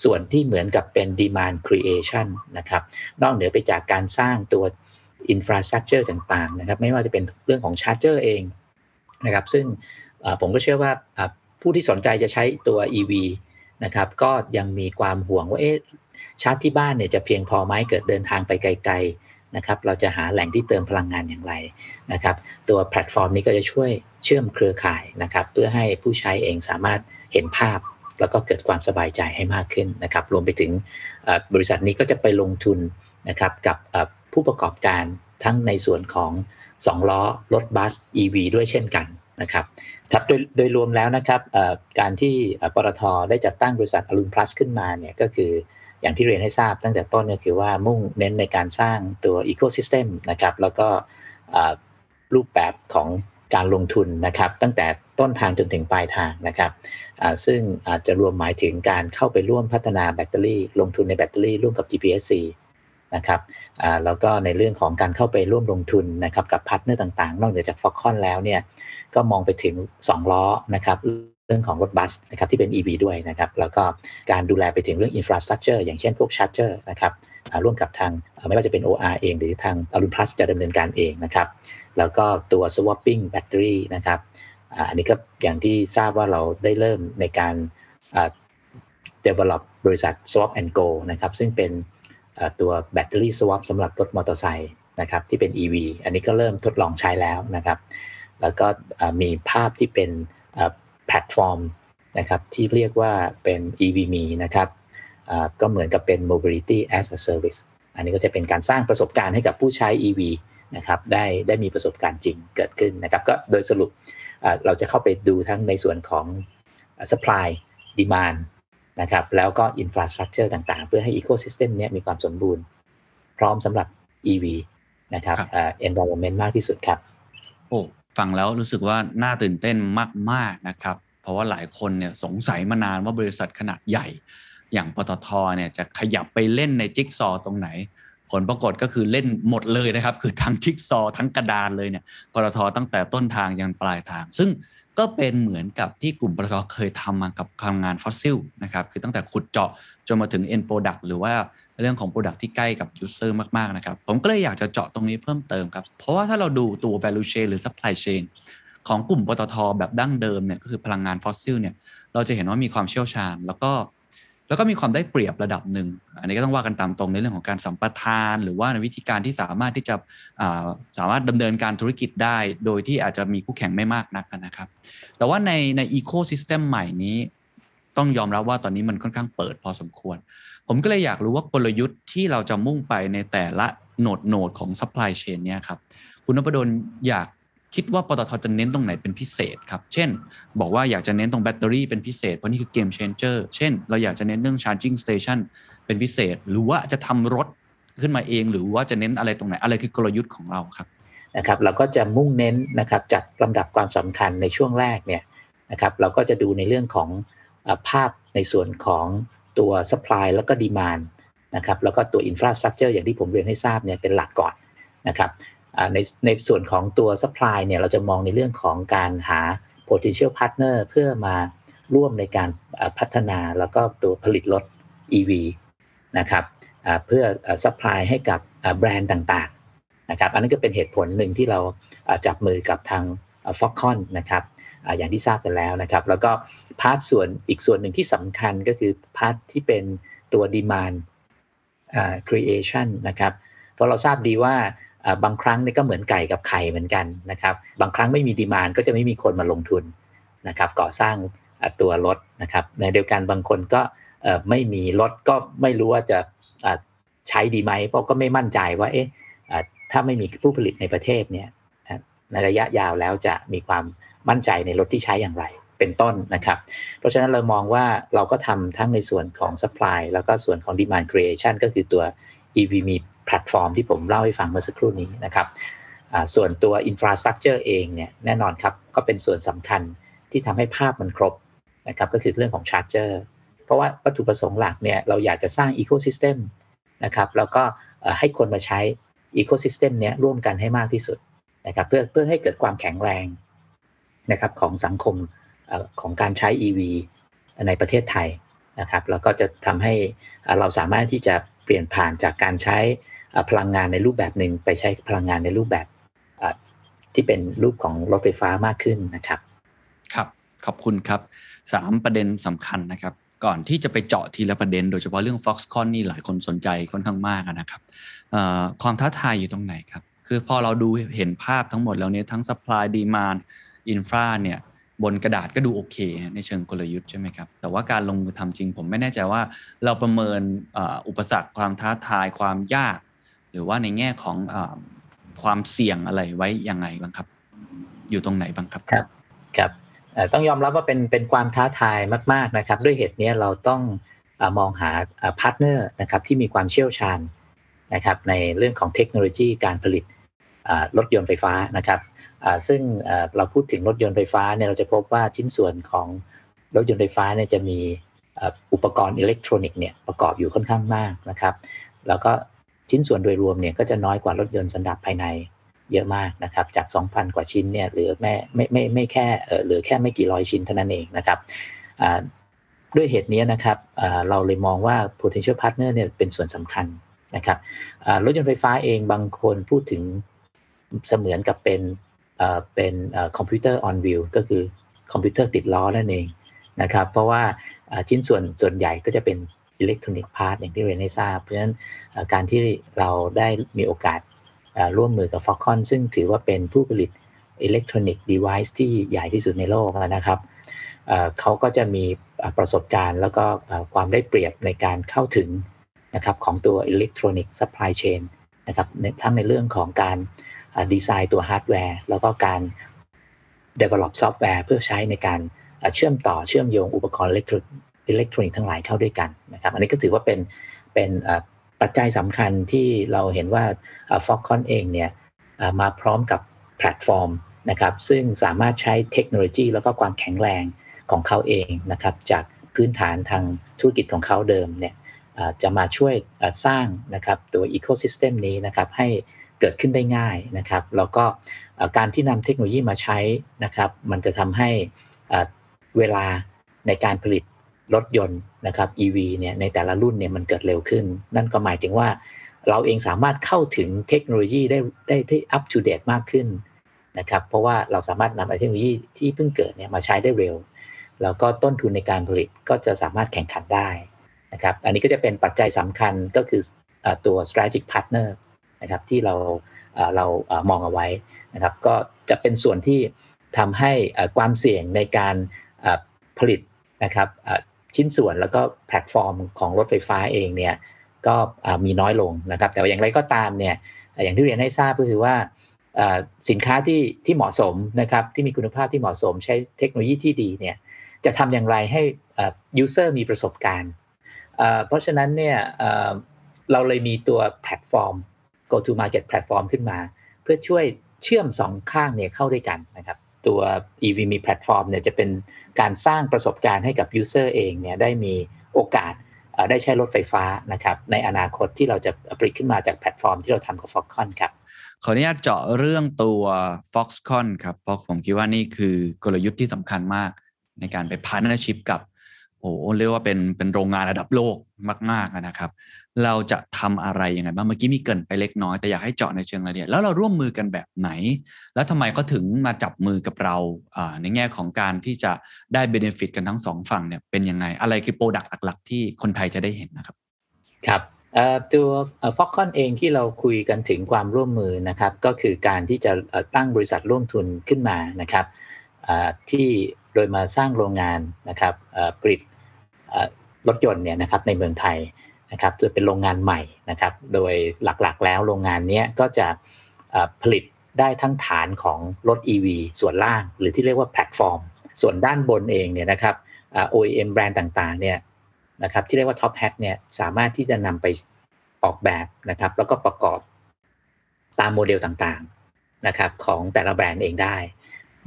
ส่วนที่เหมือนกับเป็น demand creation นะครับ นอกเหนือไปจากการสร้างตัว infrastructure ต่างๆนะครับ ไม่ว่าจะเป็นเรื่องของชาร์จเจอร์เองนะครับ ซึ่งผมก็เชื่อว่าผู้ที่สนใจจะใช้ตัว EV นะครับ ก็ยังมีความห่วงว่าเอ๊ะชาร์จที่บ้านเนี่ยจะเพียงพอไหมเกิดเดินทางไปไกลๆนะครับ เราจะหาแหล่งที่เติมพลังงานอย่างไรนะครับ ตัวแพลตฟอร์มนี้ก็จะช่วยเชื่อมเครือข่ายนะครับ เพื่อให้ผู้ใช้เองสามารถเห็นภาพแล้วก็เกิดความสบายใจให้มากขึ้นนะครับ รวมไปถึงบริษัทนี้ก็จะไปลงทุนนะครับกับผู้ประกอบการทั้งในส่วนของ 2 ล้อรถบัส EV ด้วยเช่นกันนะครับ ครับโดยโดยรวมแล้วนะครับการที่ปตทได้จัดตั้งบริษัท Arun Plus ขึ้นมาเนี่ยก็คืออย่างที่เรียนให้ทราบตั้งแต่ต้นก็คือว่ามุ่งเน้นในการสร้างตัว ecosystem นะครับแล้วก็รูปแบบของการลงทุนนะครับตั้งแต่ต้นทางจนถึงปลายทางนะครับซึ่งอาจจะรวมหมายถึงการเข้าไปร่วมพัฒนาแบตเตอรี่ ลงทุนในแบตเตอรี่ร่วมกับ GPSC นะครับแล้วก็ในเรื่องของการเข้าไปร่วมลงทุนนะครับกับ partner ต่างๆ นอกเหนือจาก Foxconn แล้วเนี่ย ก็มองไปถึง 2 ล้อนะครับเรื่องของรถบัสนะครับที่เป็น EV ด้วยนะครับแล้วก็การดูแลไปถึงเรื่อง infrastructure อย่างเช่นพวก charger นะครับร่วมกับทางไม่ว่าจะเป็น OR เอง หรือทาง Arun Plus จะดำเนินการเองนะครับแล้วก็ตัว swapping battery นะครับอันนี้ก็อย่างที่ทราบว่าเราได้เริ่มในการ develop บริษัท swap and go นะครับซึ่งเป็นตัวแบตเตอรี่ swap สำหรับรถมอเตอร์ไซค์นะครับที่เป็น EV อันนี้ก็เริ่มทดลองใช้แล้วนะครับ แล้วก็มีภาพที่เป็นแพลตฟอร์มนะครับที่เรียกว่าเป็น EVMe นะครับก็เหมือนกับเป็น mobility as a service อันนี้ก็จะเป็นการสร้างประสบการณ์ให้กับผู้ใช้ EV นะครับได้ได้มีประสบการณ์จริงเกิดขึ้นนะครับก็โดยสรุปเราจะเข้าไปดูทั้งในส่วนของ supply demand นะครับแล้วก็ infrastructure ต่างๆ เพื่อให้ ecosystem นี้มีความสมบูรณ์ พร้อมสำหรับ EV นะครับครับเอ่อ environment มากที่สุดครับโอ้ ฟังแล้วรู้สึกว่าน่าตื่นเต้นมากๆนะครับ เพราะว่าหลายคนเนี่ยสงสัยมานานว่าบริษัทขนาดใหญ่ อย่างปตทเนี่ยจะขยับไปเล่นในจิ๊กซอตรงไหน ผลปรากฏก็คือเล่นหมดเลยนะครับ คือทั้งจิ๊กซอทั้งกระดานเลยเนี่ยปตทตั้งแต่ต้นทางยันปลายทาง ซึ่ง ก็เป็นเหมือนกับที่กลุ่มปตทเคยทำมากับพลังงานฟอสซิลนะครับคือตั้งแต่ขุดเจาะจนมาถึง end product หรือว่าเรื่องของ product ที่ใกล้กับ user มากๆนะครับผมก็เลยอยากจะเจาะตรงนี้เพิ่มเติมครับ เพราะว่าถ้าเราดูตัว value chain หรือ supply chain ของกลุ่มปตทแบบดั้งเดิมเนี่ยก็คือพลังงานฟอสซิลเนี่ยเราจะเห็นว่ามีความเชี่ยวชาญ แล้วก็ แล้วก็มีความได้เปรียบระดับหนึ่ง อันนี้ก็ต้องว่ากันตามตรงในเรื่องของการสัมปทาน หรือว่าในวิธีการที่สามารถที่จะาสามารถดำเนินการธุรกิจได้ โดยที่อาจจะมีคู่แข่งไม่มากนักนะครับ แต่ว่าในในอีโคซิสเต็มใหม่นี้ ต้องยอมรับว่าตอนนี้มันค่อนข้างเปิดพอสมควร ผมก็เลยอยากรู้ว่ากลยุทธ์ที่เราจะมุ่งไปในแต่ละโหนดโหนดของ supply chain เนี่ยครับคุณนพดลอยาก คิดว่าปตทจะเน้นตรงไหนเป็นพิเศษครับ เช่น บอกว่าอยากจะเน้นตรงแบตเตอรี่เป็นพิเศษ เพราะนี่คือเกม changer เช่น เราอยากจะเน้นเรื่อง charging station เป็นพิเศษ หรือว่าจะทำรถขึ้นมาเอง หรือว่าจะเน้นอะไรตรงไหน อะไรคือกลยุทธ์ของเราครับนะครับ เราก็จะมุ่งเน้นนะครับจัดลำดับความสำคัญในช่วงแรกเนี่ยนะครับเราก็จะดูในเรื่องของอภาพในส่วนของตัว supply แล้วก็ demand นะครับแล้วก็ตัว infrastructure อย่างที่ผมเรียนให้ทราบเนี่ยเป็นหลักก่อนนะครับ ในในส่วนของตัว supply เนี่ยเราจะมองในเรื่องของการหา potential partner เพื่อมาร่วมในการพัฒนาแล้วก็ตัวผลิตรถ EV นะครับเพื่อ supply ให้กับแบรนด์ต่างๆนะครับอันนั้นก็เป็นเหตุผลหนึ่งที่เราจับมือกับทาง Foxconn นะครับอย่างที่ทราบกันแล้วนะครับ แล้วก็ part ส่วนอีกส่วนหนึ่งที่สำคัญก็คือ part ที่เป็นตัว demand creation นะครับ เพราะเราทราบดีว่า บางครั้งนี่ก็เหมือนไก่กับไข่เหมือนกันนะครับ บางครั้งไม่มีดีมานก็จะไม่มีคนมาลงทุนนะครับก่อสร้างตัวรถนะครับในเดียวกันบางคนก็ไม่มีรถก็ไม่รู้ว่าจะใช้ดีไหมเพราะก็ไม่มั่นใจว่าเอ๊ะถ้าไม่มีผู้ผลิตในประเทศเนี่ยในระยะยาวแล้วจะมีความมั่นใจในรถที่ใช้อย่างไร เป็นต้นนะครับ เพราะฉะนั้นเรามองว่าเราก็ทำทั้งในส่วนของ supply แล้วก็ส่วนของ demand creation ก็คือตัว EVM platform ที่ผมเล่าให้ฟังเมื่อสักครู่นี้นะครับส่วนตัว infrastructure เองเนี่ยแน่นอนครับก็เป็นส่วนสำคัญที่ทำให้ภาพมันครบนะครับก็คือเรื่องของ charger เพราะว่าวัตถุประสงค์หลักเนี่ยเราอยากจะสร้าง ecosystem นะครับแล้วก็ให้คนมาใช้ ecosystem เนี้ยร่วมกันให้มากที่สุดนะครับเพื่อเพื่อให้เกิดความแข็งแรงนะครับของสังคมอของการใช้ EV ในประเทศไทยนะครับแล้วก็จะทำให้เราสามารถที่จะ ปลี่ยนผ่านจากการใช้พลังงานในรูปแบบหนึ่งไปใช้พลังงานในรูปแบบที่เป็นรูปของรถไฟฟ้ามากขึ้นนะครับ ครับ ขอบคุณครับสามประเด็นสำคัญนะครับ ก่อนที่จะไปเจาะทีละประเด็น โดยเฉพาะเรื่อง Foxconn นี่หลายคนสนใจค่อนข้างมากนะครับความท้าทายอยู่ตรงไหนครับ คือพอเราดูเห็นภาพทั้งหมดแล้วเนี่ยทั้ง supply demand infra เนี่ย บนกระดาษก็ดูโอเค ในเชิงกลยุทธ์ใช่ไหมครับ แต่ว่าการลงมือทำจริง ผมไม่แน่ใจว่าเราประเมินอุปสรรคความท้าทายความยาก หรือว่าในแง่ของอความเสี่ยงอะไรไว้ยังไงบ้างครับ อยู่ตรงไหนบ้างครับครับครับต้องยอมรับว่าเป็นเป็นความท้าทายมาก ๆนะครับ ด้วยเหตุนี้เราต้องอมองหา partner นะครับที่มีความเชี่ยวชาญนะครับในเรื่องของเทคโนโลยีการผลิตรถยนต์ไฟฟ้านะครับ ซึ่งเอ่อเราพูดถึงรถยนต์ไฟฟ้าเนี่ยเราจะพบว่าชิ้นส่วนของรถยนต์ไฟฟ้าเนี่ยจะมีอุปกรณ์อิเล็กทรอนิกส์เนี่ยประกอบอยู่ค่อนข้างมากนะครับ แล้วก็ชิ้นส่วนโดยรวมเนี่ยก็จะน้อยกว่ารถยนต์สันดาปภายในเยอะมากนะครับ จาก 2,000 กว่าชิ้นเนี่ยเหลือแม่ไม่ไม่ไม่แค่เออเหลือแค่ไม่กี่ร้อยชิ้นเท่านั้นเองนะครับอ่าด้วยเหตุนี้นะครับอ่าเราเลยมองว่า potential partner เนี่ยเป็นส่วนสำคัญนะครับอ่ารถยนต์ไฟฟ้าเองบางคนพูดถึงเสมือนกับเป็น เป็น computer on wheel ก็คือคอมพิวเตอร์ติดล้อนั่นเองนะครับ เพราะว่าชิ้นส่วนส่วนใหญ่ก็จะเป็น electronics part อย่างที่เรียนให้ทราบ เพราะฉะนั้นการที่เราได้มีโอกาสร่วมมือกับ Foxconn ซึ่งถือว่าเป็นผู้ผลิตอิเล็กทรอนิกส์เดเวิ์ที่ใหญ่ที่สุดในโลกนะครับเขาก็จะมีประสบการณ์แล้วก็ความได้เปรียบในการเข้าถึงนะครับของตัว electronics supply chain นะครับทั้งในเรื่องของการ ดีไซน์ตัวฮาร์ดแวร์แล้วก็การ develop ซอฟต์แวร์เพื่อใช้ในการเชื่อมต่อเชื่อมโยงอุปกรณ์อิเล็กทรอนิกส์อิเล็กทรอนิกส์ทั้งหลายเข้าด้วยกันนะครับอันนี้ก็ถือว่าเป็นเป็นปัจจัยสำคัญที่เราเห็นว่า Foxconn เองเนี่ยมาพร้อมกับแพลตฟอร์มนะครับซึ่งสามารถใช้เทคโนโลยี แล้วก็ความแข็งแรงของเขาเองนะครับจากพื้นฐานทางธุรกิจของเขาเดิมเนี่ยจะมาช่วยสร้างนะครับตัวอีโคซิสเต็มนี้นะครับให้ เกิดขึ้นได้ง่ายนะครับแล้วก็การที่นำเทคโนโลยีมาใช้นะครับมันจะทำให้เวลาในการผลิตรถยนต์นะครับ EV เนี่ยในแต่ละรุ่นเนี่ยมันเกิดเร็วขึ้น นั่นก็หมายถึงว่าเราเองสามารถเข้าถึงเทคโนโลยีได้ได้ได้อัป to date มากขึ้นนะครับเพราะว่าเราสามารถนำเทคโนโลยีที่เพิ่งเกิดเนี่ยมาใช้ได้เร็ว แล้วก็ต้นทุนในการผลิตก็จะสามารถแข่งขันได้นะครับอันนี้ก็จะเป็นปัจจัยสำคัญก็คือตัว strategic partner นะครับที่เราเรามองเอาไว้นะครับ ก็จะเป็นส่วนที่ทำให้ความเสี่ยงในการผลิตนะครับชิ้นส่วนแล้วก็แพลตฟอร์มของรถไฟฟ้าเองเนี่ยก็มีน้อยลงนะครับ แต่อย่างไรก็ตามเนี่ยอย่างที่เรียนให้ทราบก็คือว่าสินค้าที่ที่เหมาะสมนะครับที่มีคุณภาพที่เหมาะสม ใช้เทคโนโลยีที่ดีเนี่ยจะทำอย่างไรให้ user มีประสบการณ์ เพราะฉะนั้นเนี่ยเราเลยมีตัวแพลตฟอร์ม go to market แพลตฟอร์มขึ้นมา เพื่อช่วยเชื่อมสองข้างเนี่ยเข้าด้วยกันนะครับตัว EV มีแพลตฟอร์มเนี่ยจะเป็นการสร้างประสบการณ์ให้กับ user เองเนี่ยได้มีโอกาสได้ใช้รถไฟฟ้านะครับในอนาคตที่เราจะผลิตขึ้นมาจากแพลตฟอร์มที่เราทำกับ Foxconn ครับ ขออนุญาตเจาะเรื่องตัว Foxconn ครับ เพราะผมคิดว่านี่คือกลยุทธ์ที่สำคัญมากในการไป partnership กับ โอ้เรียกว่าเป็นเป็นโรงงานระดับโลกมาก ๆนะครับ เราจะทำอะไรยังไงบ้างเมื่อกี้มีเกริ่นไปเล็กน้อยแต่อยากให้เจาะในเชิงรายละเอียดแล้วเราร่วมมือกันแบบไหน แล้วทำไมก็ถึงมาจับมือกับเราในแง่ของการที่จะได้ benefit กันทั้งสองฝั่งเนี่ยเป็นยังไง อะไรคือ product หลักๆที่คนไทยจะได้เห็นนะครับ ครับตัวฟ็อกคอนเองที่เราคุยกันถึงความร่วมมือนะครับ ก็คือการที่จะตั้งบริษัทร่วมทุนขึ้นมานะครับที่โดยมาสร้างโรงงานนะครับผลิต รถยนต์เนี่ยนะครับในเมืองไทยนะครับจะเป็นโรงงานใหม่นะครับ โดยหลักๆแล้วโรงงานนี้ก็จะผลิตได้ทั้งฐานของรถ EV ส่วนล่าง หรือที่เรียกว่าแพลตฟอร์ม ส่วนด้านบนเองเนี่ยนะครับ OEM แบรนด์ต่างๆเนี่ยนะครับที่เรียกว่า Top Hat เนี่ยสามารถที่จะนำไปออกแบบนะครับแล้วก็ประกอบตามโมเดลต่างๆนะครับของแต่ละแบรนด์เองได้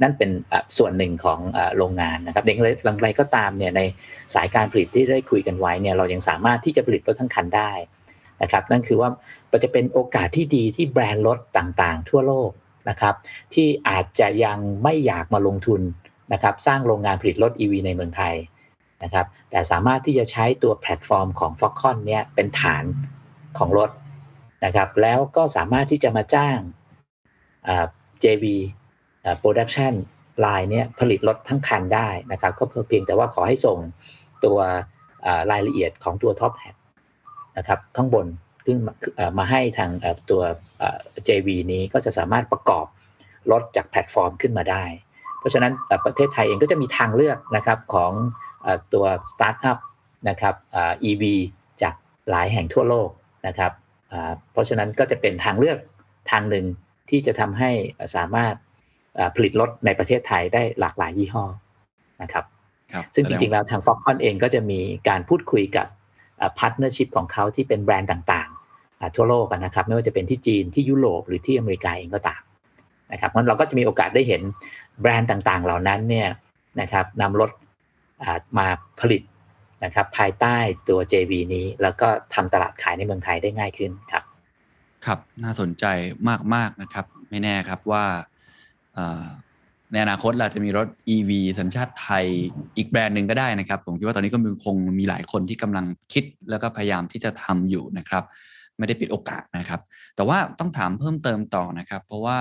นั่นเป็นส่วนหนึ่งของโรงงานนะครับแต่อย่างไรก็ตามเนี่ยในสายการผลิตที่ได้คุยกันไว้เนี่ยเรายังสามารถที่จะผลิตรถทั้งคันได้นะครับ นั่นคือว่ามันจะเป็นโอกาสที่ดีที่แบรนด์รถต่างๆ ทั่วโลกนะครับที่อาจจะยังไม่อยากมาลงทุนนะครับสร้างโรงงานผลิตรถ EV ในเมืองไทยนะครับแต่สามารถที่จะใช้ตัวแพลตฟอร์มของ f o x c o n เนี่ยเป็นฐานของรถนะครับแล้วก็สามารถที่จะมาจ้าง JV production line เนี่ยผลิตรถทั้งคันได้นะครับก็เพียงแต่ว่าขอให้ส่งตัวรายละเอียดของตัว Top Hat นะครับข้างบนซึ่งมาให้ทางตัว JV นี้ก็จะสามารถประกอบรถจากแพลตฟอร์มขึ้นมาได้ เพราะฉะนั้นประเทศไทยเองก็จะมีทางเลือกนะครับของตัวสตาร์ทอัพนะครับ EV จากหลายแห่งทั่วโลกนะครับเพราะฉะนั้นก็จะเป็นทางเลือกทางหนึ่งที่จะทำให้สามารถ ผลิตรถในประเทศไทยได้หลากหลายยี่ห้อนะครับซึ่งจริงๆ แล้วทาง Foxconn เองก็จะมีการพูดคุยกับ partnership ของเขาที่เป็นแบรนด์ต่างๆ ทั่วโลกนะครับ ไม่ว่าจะเป็นที่จีนที่ยุโรปหรือที่อเมริกาเองก็ตามนะครับมันเราก็จะมีโอกาสได้เห็นแบรนด์ต่างๆ เหล่านั้นเนี่ยนะครับนำรถมาผลิตนะครับภายใต้ตัว JV นี้ แล้วก็ทำตลาดขายในเมืองไทยได้ง่ายขึ้นครับ ครับน่าสนใจมากๆนะครับ ไม่แน่ครับว่า ในอนาคตเราจะมีรถ EV สัญชาติไทยอีกแบรนด์หนึ่งก็ได้นะครับ ผมคิดว่าตอนนี้ก็มีคงมีหลายคนที่กำลังคิดแล้วก็พยายามที่จะทำอยู่นะครับ ไม่ได้ปิดโอกาสนะครับ แต่ว่าต้องถามเพิ่มเติมต่อนะครับ เพราะว่า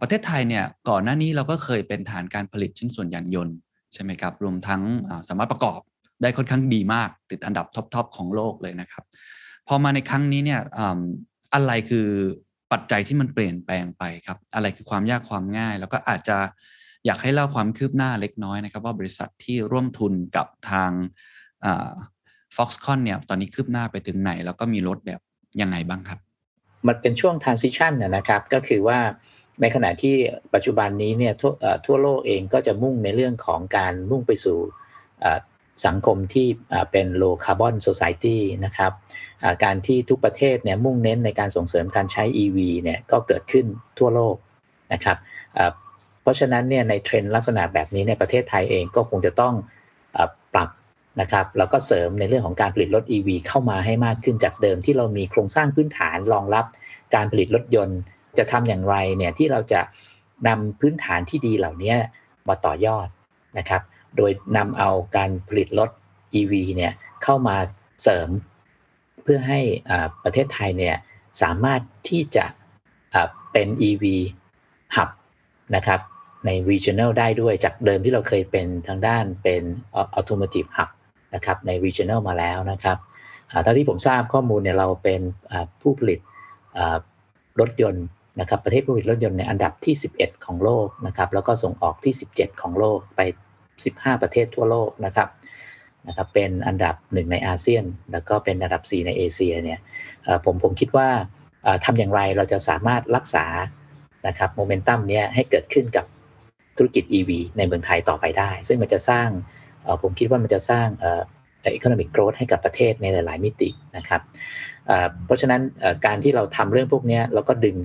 ประเทศไทยเนี่ยก่อนหน้านี้เราก็เคยเป็นฐานการผลิตชิ้นส่วนยานยนต์ใช่ไหมครับรวมทั้งสามารถประกอบได้ค่อนข้างดีมาก ติดอันดับท็อปๆของโลกเลยนะครับ พอมาในครั้งนี้เนี่ยอะไรคือ ปัจจัยที่มันเปลี่ยนแปลงไปครับ อะไรคือความยากความง่าย แล้วก็อาจจะอยากให้เล่าความคืบหน้าเล็กน้อยนะครับ ว่าบริษัทที่ร่วมทุนกับทาง Foxconn เนี่ยตอนนี้คืบหน้าไปถึงไหน แล้วก็มีรถแบบยังไงบ้างครับ มันเป็นช่วง transition นะครับ ก็คือว่าในขณะที่ปัจจุบันนี้เนี่ยทั่วทั่วโลกเองก็จะมุ่งในเรื่องของการมุ่งไปสู่สังคมที่เป็น low carbon society นะครับ การที่ทุกประเทศเนี่ยมุ่งเน้นในการส่งเสริมการใช้ EV เนี่ยก็เกิดขึ้นทั่วโลกนะครับเพราะฉะนั้นเนี่ยในเทรนด์ลักษณะแบบนี้ในประเทศไทยเองก็คงจะต้องปรับนะครับแล้วก็เสริมในเรื่องของการผลิตรถ EV เข้ามาให้มากขึ้นจากเดิมที่เรามีโครงสร้างพื้นฐานรองรับการผลิตรถยนต์ จะทำอย่างไรเนี่ยที่เราจะนำพื้นฐานที่ดีเหล่านี้มาต่อยอดนะครับ โดยนำเอาการผลิตรถ EV เนี่ยเข้ามาเสริม เพื่อให้ประเทศไทยเนี่ยสามารถที่จะเป็น EV hub นะครับใน regional ได้ด้วยจากเดิมที่เราเคยเป็นทางด้านเป็น automotive hub นะครับใน regional มาแล้วนะครับถ้าที่ผมทราบข้อมูลเนี่ยเราเป็นผู้ผลิตรถยนต์นะครับประเทศผู้ผลิตรถยนต์ในอันดับที่ 11 ของโลกนะครับแล้วก็ส่งออกที่ 17 ของโลกไป 15 ประเทศทั่วโลกนะครับ นะครับเป็นอันดับหนึ่งในอาเซียน แล้วก็เป็นอันดับ 4 ในเอเชียเนี่ยผมผมคิดว่าทำอย่างไรเราจะสามารถรักษานะครับโมเมนตัมนี้ให้เกิดขึ้นกับธุรกิจ EV ในเมืองไทยต่อไปได้ ซึ่งมันจะสร้างผมคิดว่ามันจะสร้างเอีโคโนมิกโกรธให้กับประเทศในหลาย ๆ มิตินะครับเพราะฉะนั้นการที่เราทำเรื่องพวกนี้เราก็ดึง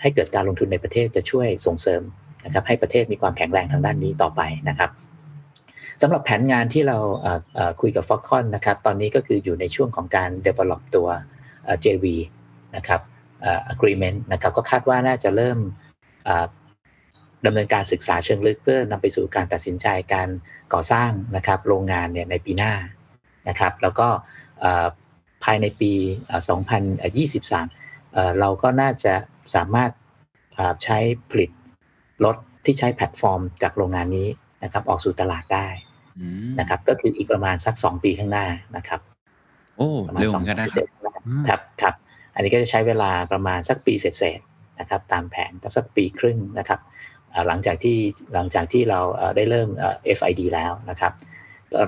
ให้เกิดการลงทุนในประเทศจะช่วยส่งเสริมนะครับให้ประเทศมีความแข็งแรงทางด้านนี้ต่อไปนะครับ สำหรับแผนงานที่เราคุยกับ f o x c o n นะครับตอนนี้ก็คืออยู่ในช่วงของการ develop ตัว JV นะครับ agreement นะครับก็คาดว่าน่าจะเริ่มดำเนินการศึกษาเชิงลึกเพื่อนำไปสู่การตัดสินใจการก่อสร้างนะครับโรงงานเนี่ยในปีหน้านะครับ แล้วก็ภายในปี 2023 เราก็น่าจะสามารถใช้ผลิตรถที่ใช้แพลตฟอร์มจากโรงงานนี้นะครับออกสู่ตลาดได้ นะครับ ก็คืออีกประมาณสัก2ปีข้างหน้านะครับ โอ้เร็วเหมือนกันนะครับครับ อันนี้ก็จะใช้เวลาประมาณสักปีเศษๆนะครับ ตามแผนสักปีครึ่งนะครับหลังจากที่หลังจากที่เราได้เริ่ม FID แล้วนะครับ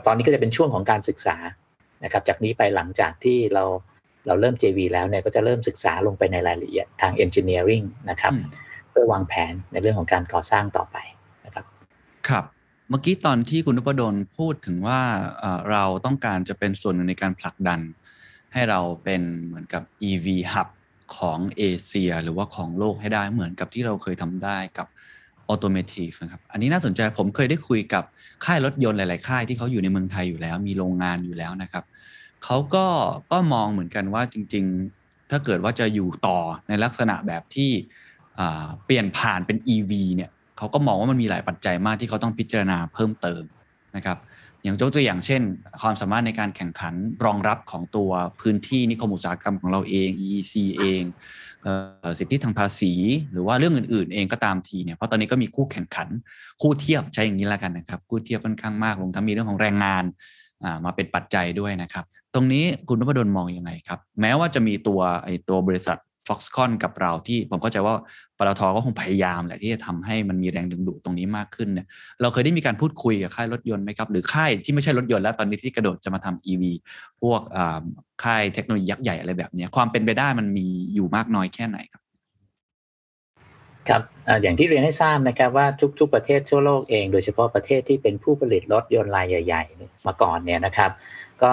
ตอนนี้ก็จะเป็นช่วงของการศึกษานะครับ จากนี้ไปหลังจากที่เราเราเริ่ม JV แล้วเนี่ยก็จะเริ่มศึกษาลงไปในรายละเอียดทาง Engineering นะครับ เพื่อวางแผนในเรื่องของการก่อสร้างต่อไปนะครับ ครับ เมื่อกี้ตอนที่คุณนพดลพูดถึงว่าเราต้องการจะเป็นส่วนหนึ่งในการผลักดัน ให้เราเป็นเหมือนกับ EV Hub ของเอเชีย หรือว่าของโลกให้ได้เหมือนกับที่เราเคยทำได้กับออโตเมทีฟนะครับ อันนี้น่าสนใจผมเคยได้คุยกับค่ายรถยนต์หลาย ๆ ค่ายที่เขาอยู่ในเมืองไทยอยู่แล้ว มีโรงงานอยู่แล้วนะครับเขาก็ก็มองเหมือนกันว่าจริง ๆ ถ้าเกิดว่าจะอยู่ต่อในลักษณะแบบที่เปลี่ยนผ่านเป็น EV เนี่ย เขาก็มองว่ามันมีหลายปัจจัยมากที่เขาต้องพิจารณาเพิ่มเติมนะครับอย่างยกตัวอย่างเช่น ความสามารถในการแข่งขันรองรับของตัวพื้นที่นิคมอุตสาหกรรมของเราเอง EEC เองสิทธิทางภาษี หรือว่าเรื่องอื่น ๆ เองก็ตามทีเนี่ยเพราะตอนนี้ก็มีคู่แข่งขันคู่เทียบใช้อย่างนี้แล้วกันนะครับคู่เทียบค่อนข้างมากลงทั้งมีเรื่องของแรงงานมาเป็นปัจจัยด้วยนะครับ ตรงนี้คุณนพดลมองอยังไงครับ แม้ว่าจะมีตัวไอตัวบริษัท Foxconn กับเราที่ผมเข้าใจว่าปตทก็คงพยายามแหละที่จะทำให้มันมีแรงดึงดูดตรงนี้มากขึ้นเนี่ยเราเคยได้มีการพูดคุยกับค่ายรถยนต์ไหมครับ หรือค่ายที่ไม่ใช่รถยนต์แล้วตอนนี้ที่กระโดดจะมาทำ EV พวกค่ายเทคโนโลยียักษ์ใหญ่อะไรแบบนี้ความเป็นไปได้มันมีอยู่มากน้อยแค่ไหนครับครับอย่างที่เรียนให้ทราบนะครับว่าทุก ๆ ประเทศทั่วโลกเอง โดยเฉพาะประเทศที่เป็นผู้ผลิตรถยนต์รายใหญ่ ๆ มาก่อนเนี่ยนะครับ ก็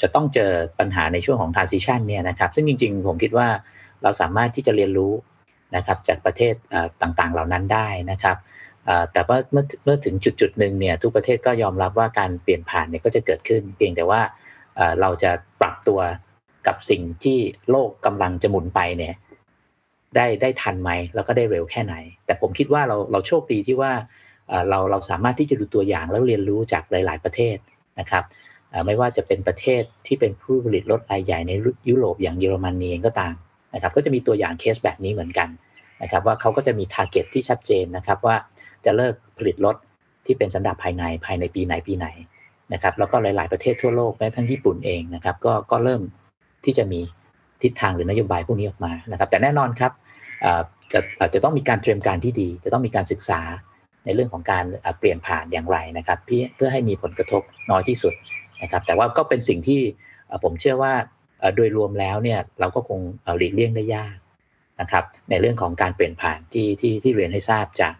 จะต้องเจอปัญหาในช่วงของ transition เนี่ยนะครับ ซึ่งจริง ๆ ผมคิดว่า เราสามารถที่จะเรียนรู้นะครับจากประเทศต่างๆเหล่านั้นได้นะครับแต่ว่าเมื่อเมื่อถึงจุดจุดหนึ่งเนี่ยทุกประเทศก็ยอมรับว่าการเปลี่ยนผ่านเนี่ยก็จะเกิดขึ้น เพียงแต่ว่าเราจะปรับตัวกับสิ่งที่โลกกำลังจะหมุนไปเนี่ยได้ได้ทันไหมแล้วก็ได้เร็วแค่ไหน แต่ผมคิดว่าเราเราโชคดีที่ว่าเราเราสามารถที่จะดูตัวอย่างแล้วเรียนรู้จากหลาย ๆประเทศนะครับไม่ว่าจะเป็นประเทศที่เป็นผู้ผลิตรถรายใหญ่ในยุโรปอย่างเยอรมนีเองก็ตาม นะครับก็จะมีตัวอย่างเคสแบบนี้เหมือนกันนะครับว่าเขาก็จะมี target ที่ชัดเจนนะครับว่าจะเลิกผลิตรถที่เป็นสันดาปภายในภายในปีไหนปีไหนนะครับแล้วก็หลาย ๆ ประเทศทั่วโลกแม้ทั้งญี่ปุ่นเองนะครับก็ก็เริ่มที่จะมีทิศทางหรือนโยบายพวกนี้ออกมานะครับ แต่แน่นอนครับจะจะต้องมีการเตรียมการที่ดี จะต้องมีการศึกษาในเรื่องของการเปลี่ยนผ่านอย่างไรนะครับเพื่อเพื่อให้มีผลกระทบน้อยที่สุดนะครับ แต่ว่าก็เป็นสิ่งที่ผมเชื่อว่า โดยรวมแล้วเนี่ยเราก็คงหลีกเลี่ยงได้ยากนะครับ ในเรื่องของการเปลี่ยนผ่านที่ที่ที่เรียนให้ทราบจาก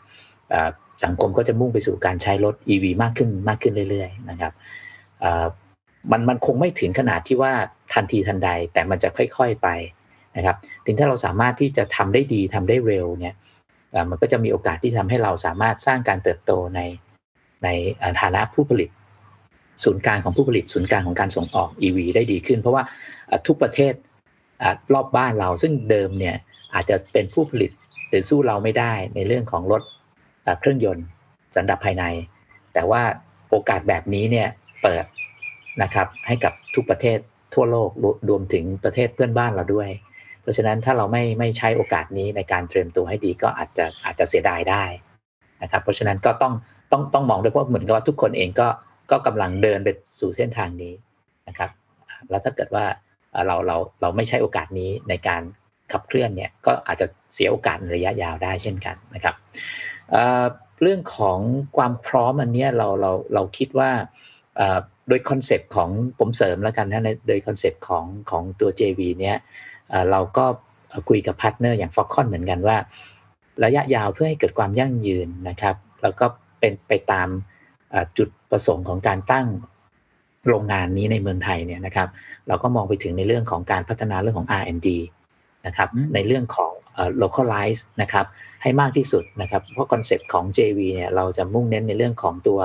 สังคมก็จะมุ่งไปสู่การใช้รถ EV มากขึ้นมากขึ้นเรื่อยๆนะครับมันมันคงไม่ถึงขนาดที่ว่าทันทีทันใดแต่มันจะค่อยๆไปนะครับถึงถ้าเราสามารถที่จะทำได้ดีทำได้เร็วเนี่ยมันก็จะมีโอกาสที่ทำให้เราสามารถสร้างการเติบโตในในฐานะผู้ผลิต ศูนย์กลางของผู้ผลิตศูนย์กลางของการส่งออก EV ได้ดีขึ้น เพราะว่าทุกประเทศรอบบ้านเราซึ่งเดิมเนี่ยอาจจะเป็นผู้ผลิตหรือสู้เราไม่ได้ในเรื่องของรถเครื่องยนต์สันดาปภายใน แต่ว่าโอกาสแบบนี้เนี่ยเปิดนะครับให้กับทุกประเทศทั่วโลกรวรวมถึงประเทศเพื่อนบ้านเราด้วย เพราะฉะนั้นถ้าเราไม่ไม่ใช้โอกาสนี้ในการเตรียมตัวให้ดีก็อาจจะอาจจะเสียดายได้นะครับเพราะฉะนั้นก็ต้องต้องต้องมองด้วยเพราะเหมือนกับว่าทุกคนเองก็ ก็กำลังเดินไปสู่เส้นทางนี้นะครับ แล้วถ้าเกิดว่าเราเราเราไม่ใช้โอกาสนี้ในการขับเคลื่อนเนี่ยก็อาจจะเสียโอกาสระยะยาวได้เช่นกันนะครับเเรื่องของความพร้อมอันนี้เราเราเราคิดว่าโดย concept ของผมเสริมแล้วกันนะในโดย concept ของของตัว JV เนี้ยเเราก็คุยกับ partner อย่าง f o x c o n เหมือนกันว่า ระยะยาวเพื่อให้เกิดความยั่งยืนนะครับ แล้วก็เป็นไปตาม จุดประสงค์ของการตั้งโรงงานนี้ในเมืองไทยเนี่ยนะครับ เราก็มองไปถึงในเรื่องของการพัฒนาเรื่องของ R&D นะครับอืมในเรื่องของเอ่อ localize นะครับให้มากที่สุดนะครับ เพราะ concept ของ JV เนี่ยเราจะมุ่งเน้นในเรื่องของตัว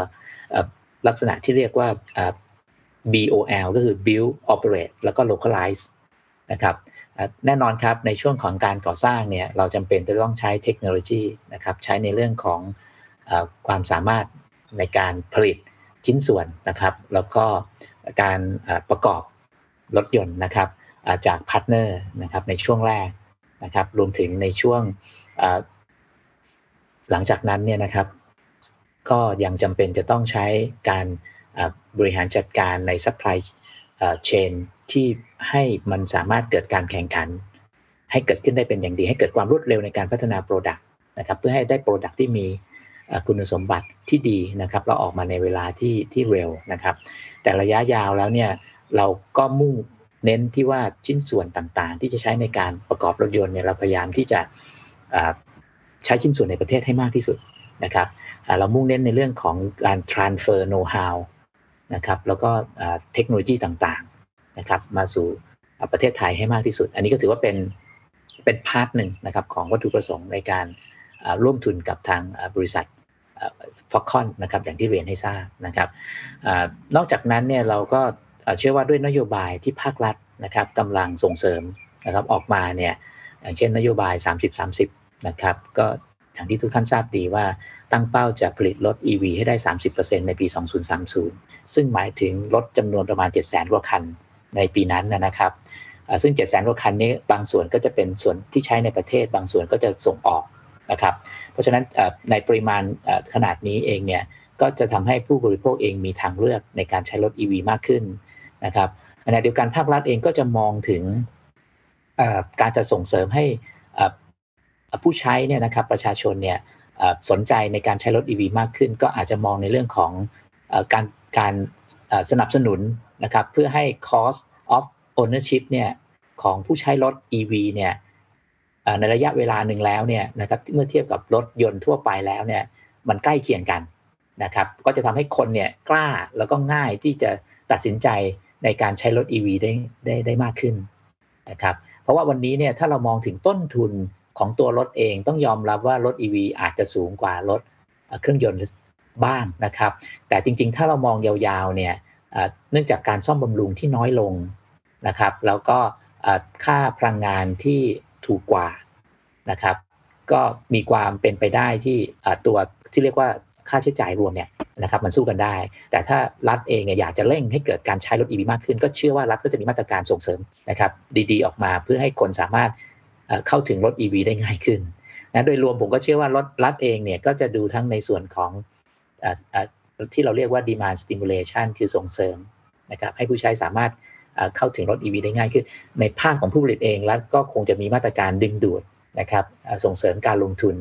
เอ่อลักษณะที่เรียกว่าเอ่อ BOL ก็คือ build operate แล้วก็ localize นะครับเอ่อแน่นอนครับในช่วงของการก่อสร้างเนี่ยเราจำเป็นจะต้องใช้เทคโนโลยีนะครับใช้ในเรื่องของเออความสามารถ ในการผลิตชิ้นส่วนนะครับ แล้วก็การประกอบรถยนต์นะครับจาก partner นะครับในช่วงแรกนะครับ รวมถึงในช่วงหลังจากนั้นเนี่ยนะครับ ก็ยังจำเป็นจะต้องใช้การบริหารจัดการใน supply เอ่อ chain ที่ให้มันสามารถเกิดการแข่งขัน ให้เกิดขึ้นได้เป็นอย่างดี ให้เกิดความรวดเร็วในการพัฒนา Product นะครับ เพื่อให้ได้ Product ที่มี คุณสมบัติที่ดีนะครับเราออกมาในเวลาที่ที่เร็วนะครับ แต่ระยะยาวแล้วเนี่ยเราก็มุ่งเน้นที่ว่าชิ้นส่วนต่างๆ ที่จะใช้ในการประกอบรถยนต์เนี่ยเราพยายามที่จะใช้ชิ้นส่วนในประเทศให้มากที่สุดนะครับเรามุ่งเน้นในเรื่องของการ transfer know how นะครับแล้วก็เทคโนโลยีต่างๆนะครับมาสู่ประเทศไทยให้มากที่สุด อันนี้ก็ถือว่าเป็นเป็น part หนึ่งนะครับของวัตถุประสงค์ในการร่วมทุนกับทางบริษัท Foxconn นะครับอย่างที่เรียนให้ทราบนะครับอนอกจากนั้นเนี่ยเราก็เชื่อว่าด้วยนโยบายที่ภาครัฐนะครับกำลังส่งเสริมนะครับออกมาเนี่ยอย่างเช่นนโยบาย 30-30 นะครับก็อย่างที่ทุกท่านทราบดีว่าตั้งเป้าจะผลิตรถ EV ให้ได้ 30%ในปี 2030 ซึ่งหมายถึงรถจำนวนประมาณ 700,000กว่าคันในปีนั้นนะครับซึ่ง 700,000กว่าคันนี้บางส่วนก็จะเป็นส่วนที่ใช้ในประเทศ บางส่วนก็จะส่งออก นะครับเพราะฉะนั้นในปริมาณขนาดนี้เองเนี่ยก็จะทำให้ผู้บริโภคเองมีทางเลือกในการใช้รถ EV มากขึ้นนะครับขณะเดียวกันภาครัฐเองก็จะมองถึงการจะส่งเสริมให้ผู้ใช้เนี่ยนะครับประชาชนเนี่ยสนใจในการใช้รถ EV มากขึ้น ก็อาจจะมองในเรื่องของการการสนับสนุนนะครับเพื่อให้ cost of ownership เนี่ยของผู้ใช้รถ EV เนี่ย ในระยะเวลาหนึ่งแล้วเนี่ยนะครับเมื่อเทียบกับรถยนต์ทั่วไปแล้วเนี่ยมันใกล้เคียงกันนะครับก็จะทำให้คนเนี่ยกล้าแล้วก็ง่ายที่จะตัดสินใจในการใช้รถ EV ได้ได้ได้มากขึ้นนะครับเพราะว่าวันนี้เนี่ยถ้าเรามองถึงต้นทุนของตัวรถเองต้องยอมรับว่ารถ EV อาจจะสูงกว่ารถเครื่องยนต์บ้างนะครับ แต่จริงๆ ถ้าเรามองยาวๆเนี่ยเนื่องจากการซ่อมบำรุงที่น้อยลงนะครับ แล้วก็ค่าพลังงานที่ ถูกกว่านะครับ ก็มีความเป็นไปได้ที่ตัวที่เรียกว่าค่าใช้จ่ายรวมเนี่ยนะครับมันสู้กันได้ แต่ถ้ารัฐเองเนี่ยอยากจะเร่งให้เกิดการใช้รถ EV มากขึ้น ก็เชื่อว่ารัฐก็จะมีมาตรการส่งเสริมนะครับ ดีๆ ออกมาเพื่อให้คนสามารถเข้าถึงรถ EV ได้ง่ายขึ้นนะโดยรวมผมก็เชื่อว่ารถรัฐเองเนี่ยก็จะดูทั้งในส่วนของออที่เราเรียกว่า demand stimulation คือส่งเสริมนะครับให้ผู้ใช้สามารถ เอ่อเข้าถึงรถ EV ได้ง่ายขึ้น ในภาคของผู้ผลิตเองรัฐก็คงจะมีมาตรการดึงดูดนะครับเอ่อส่งเสริมการลงทุน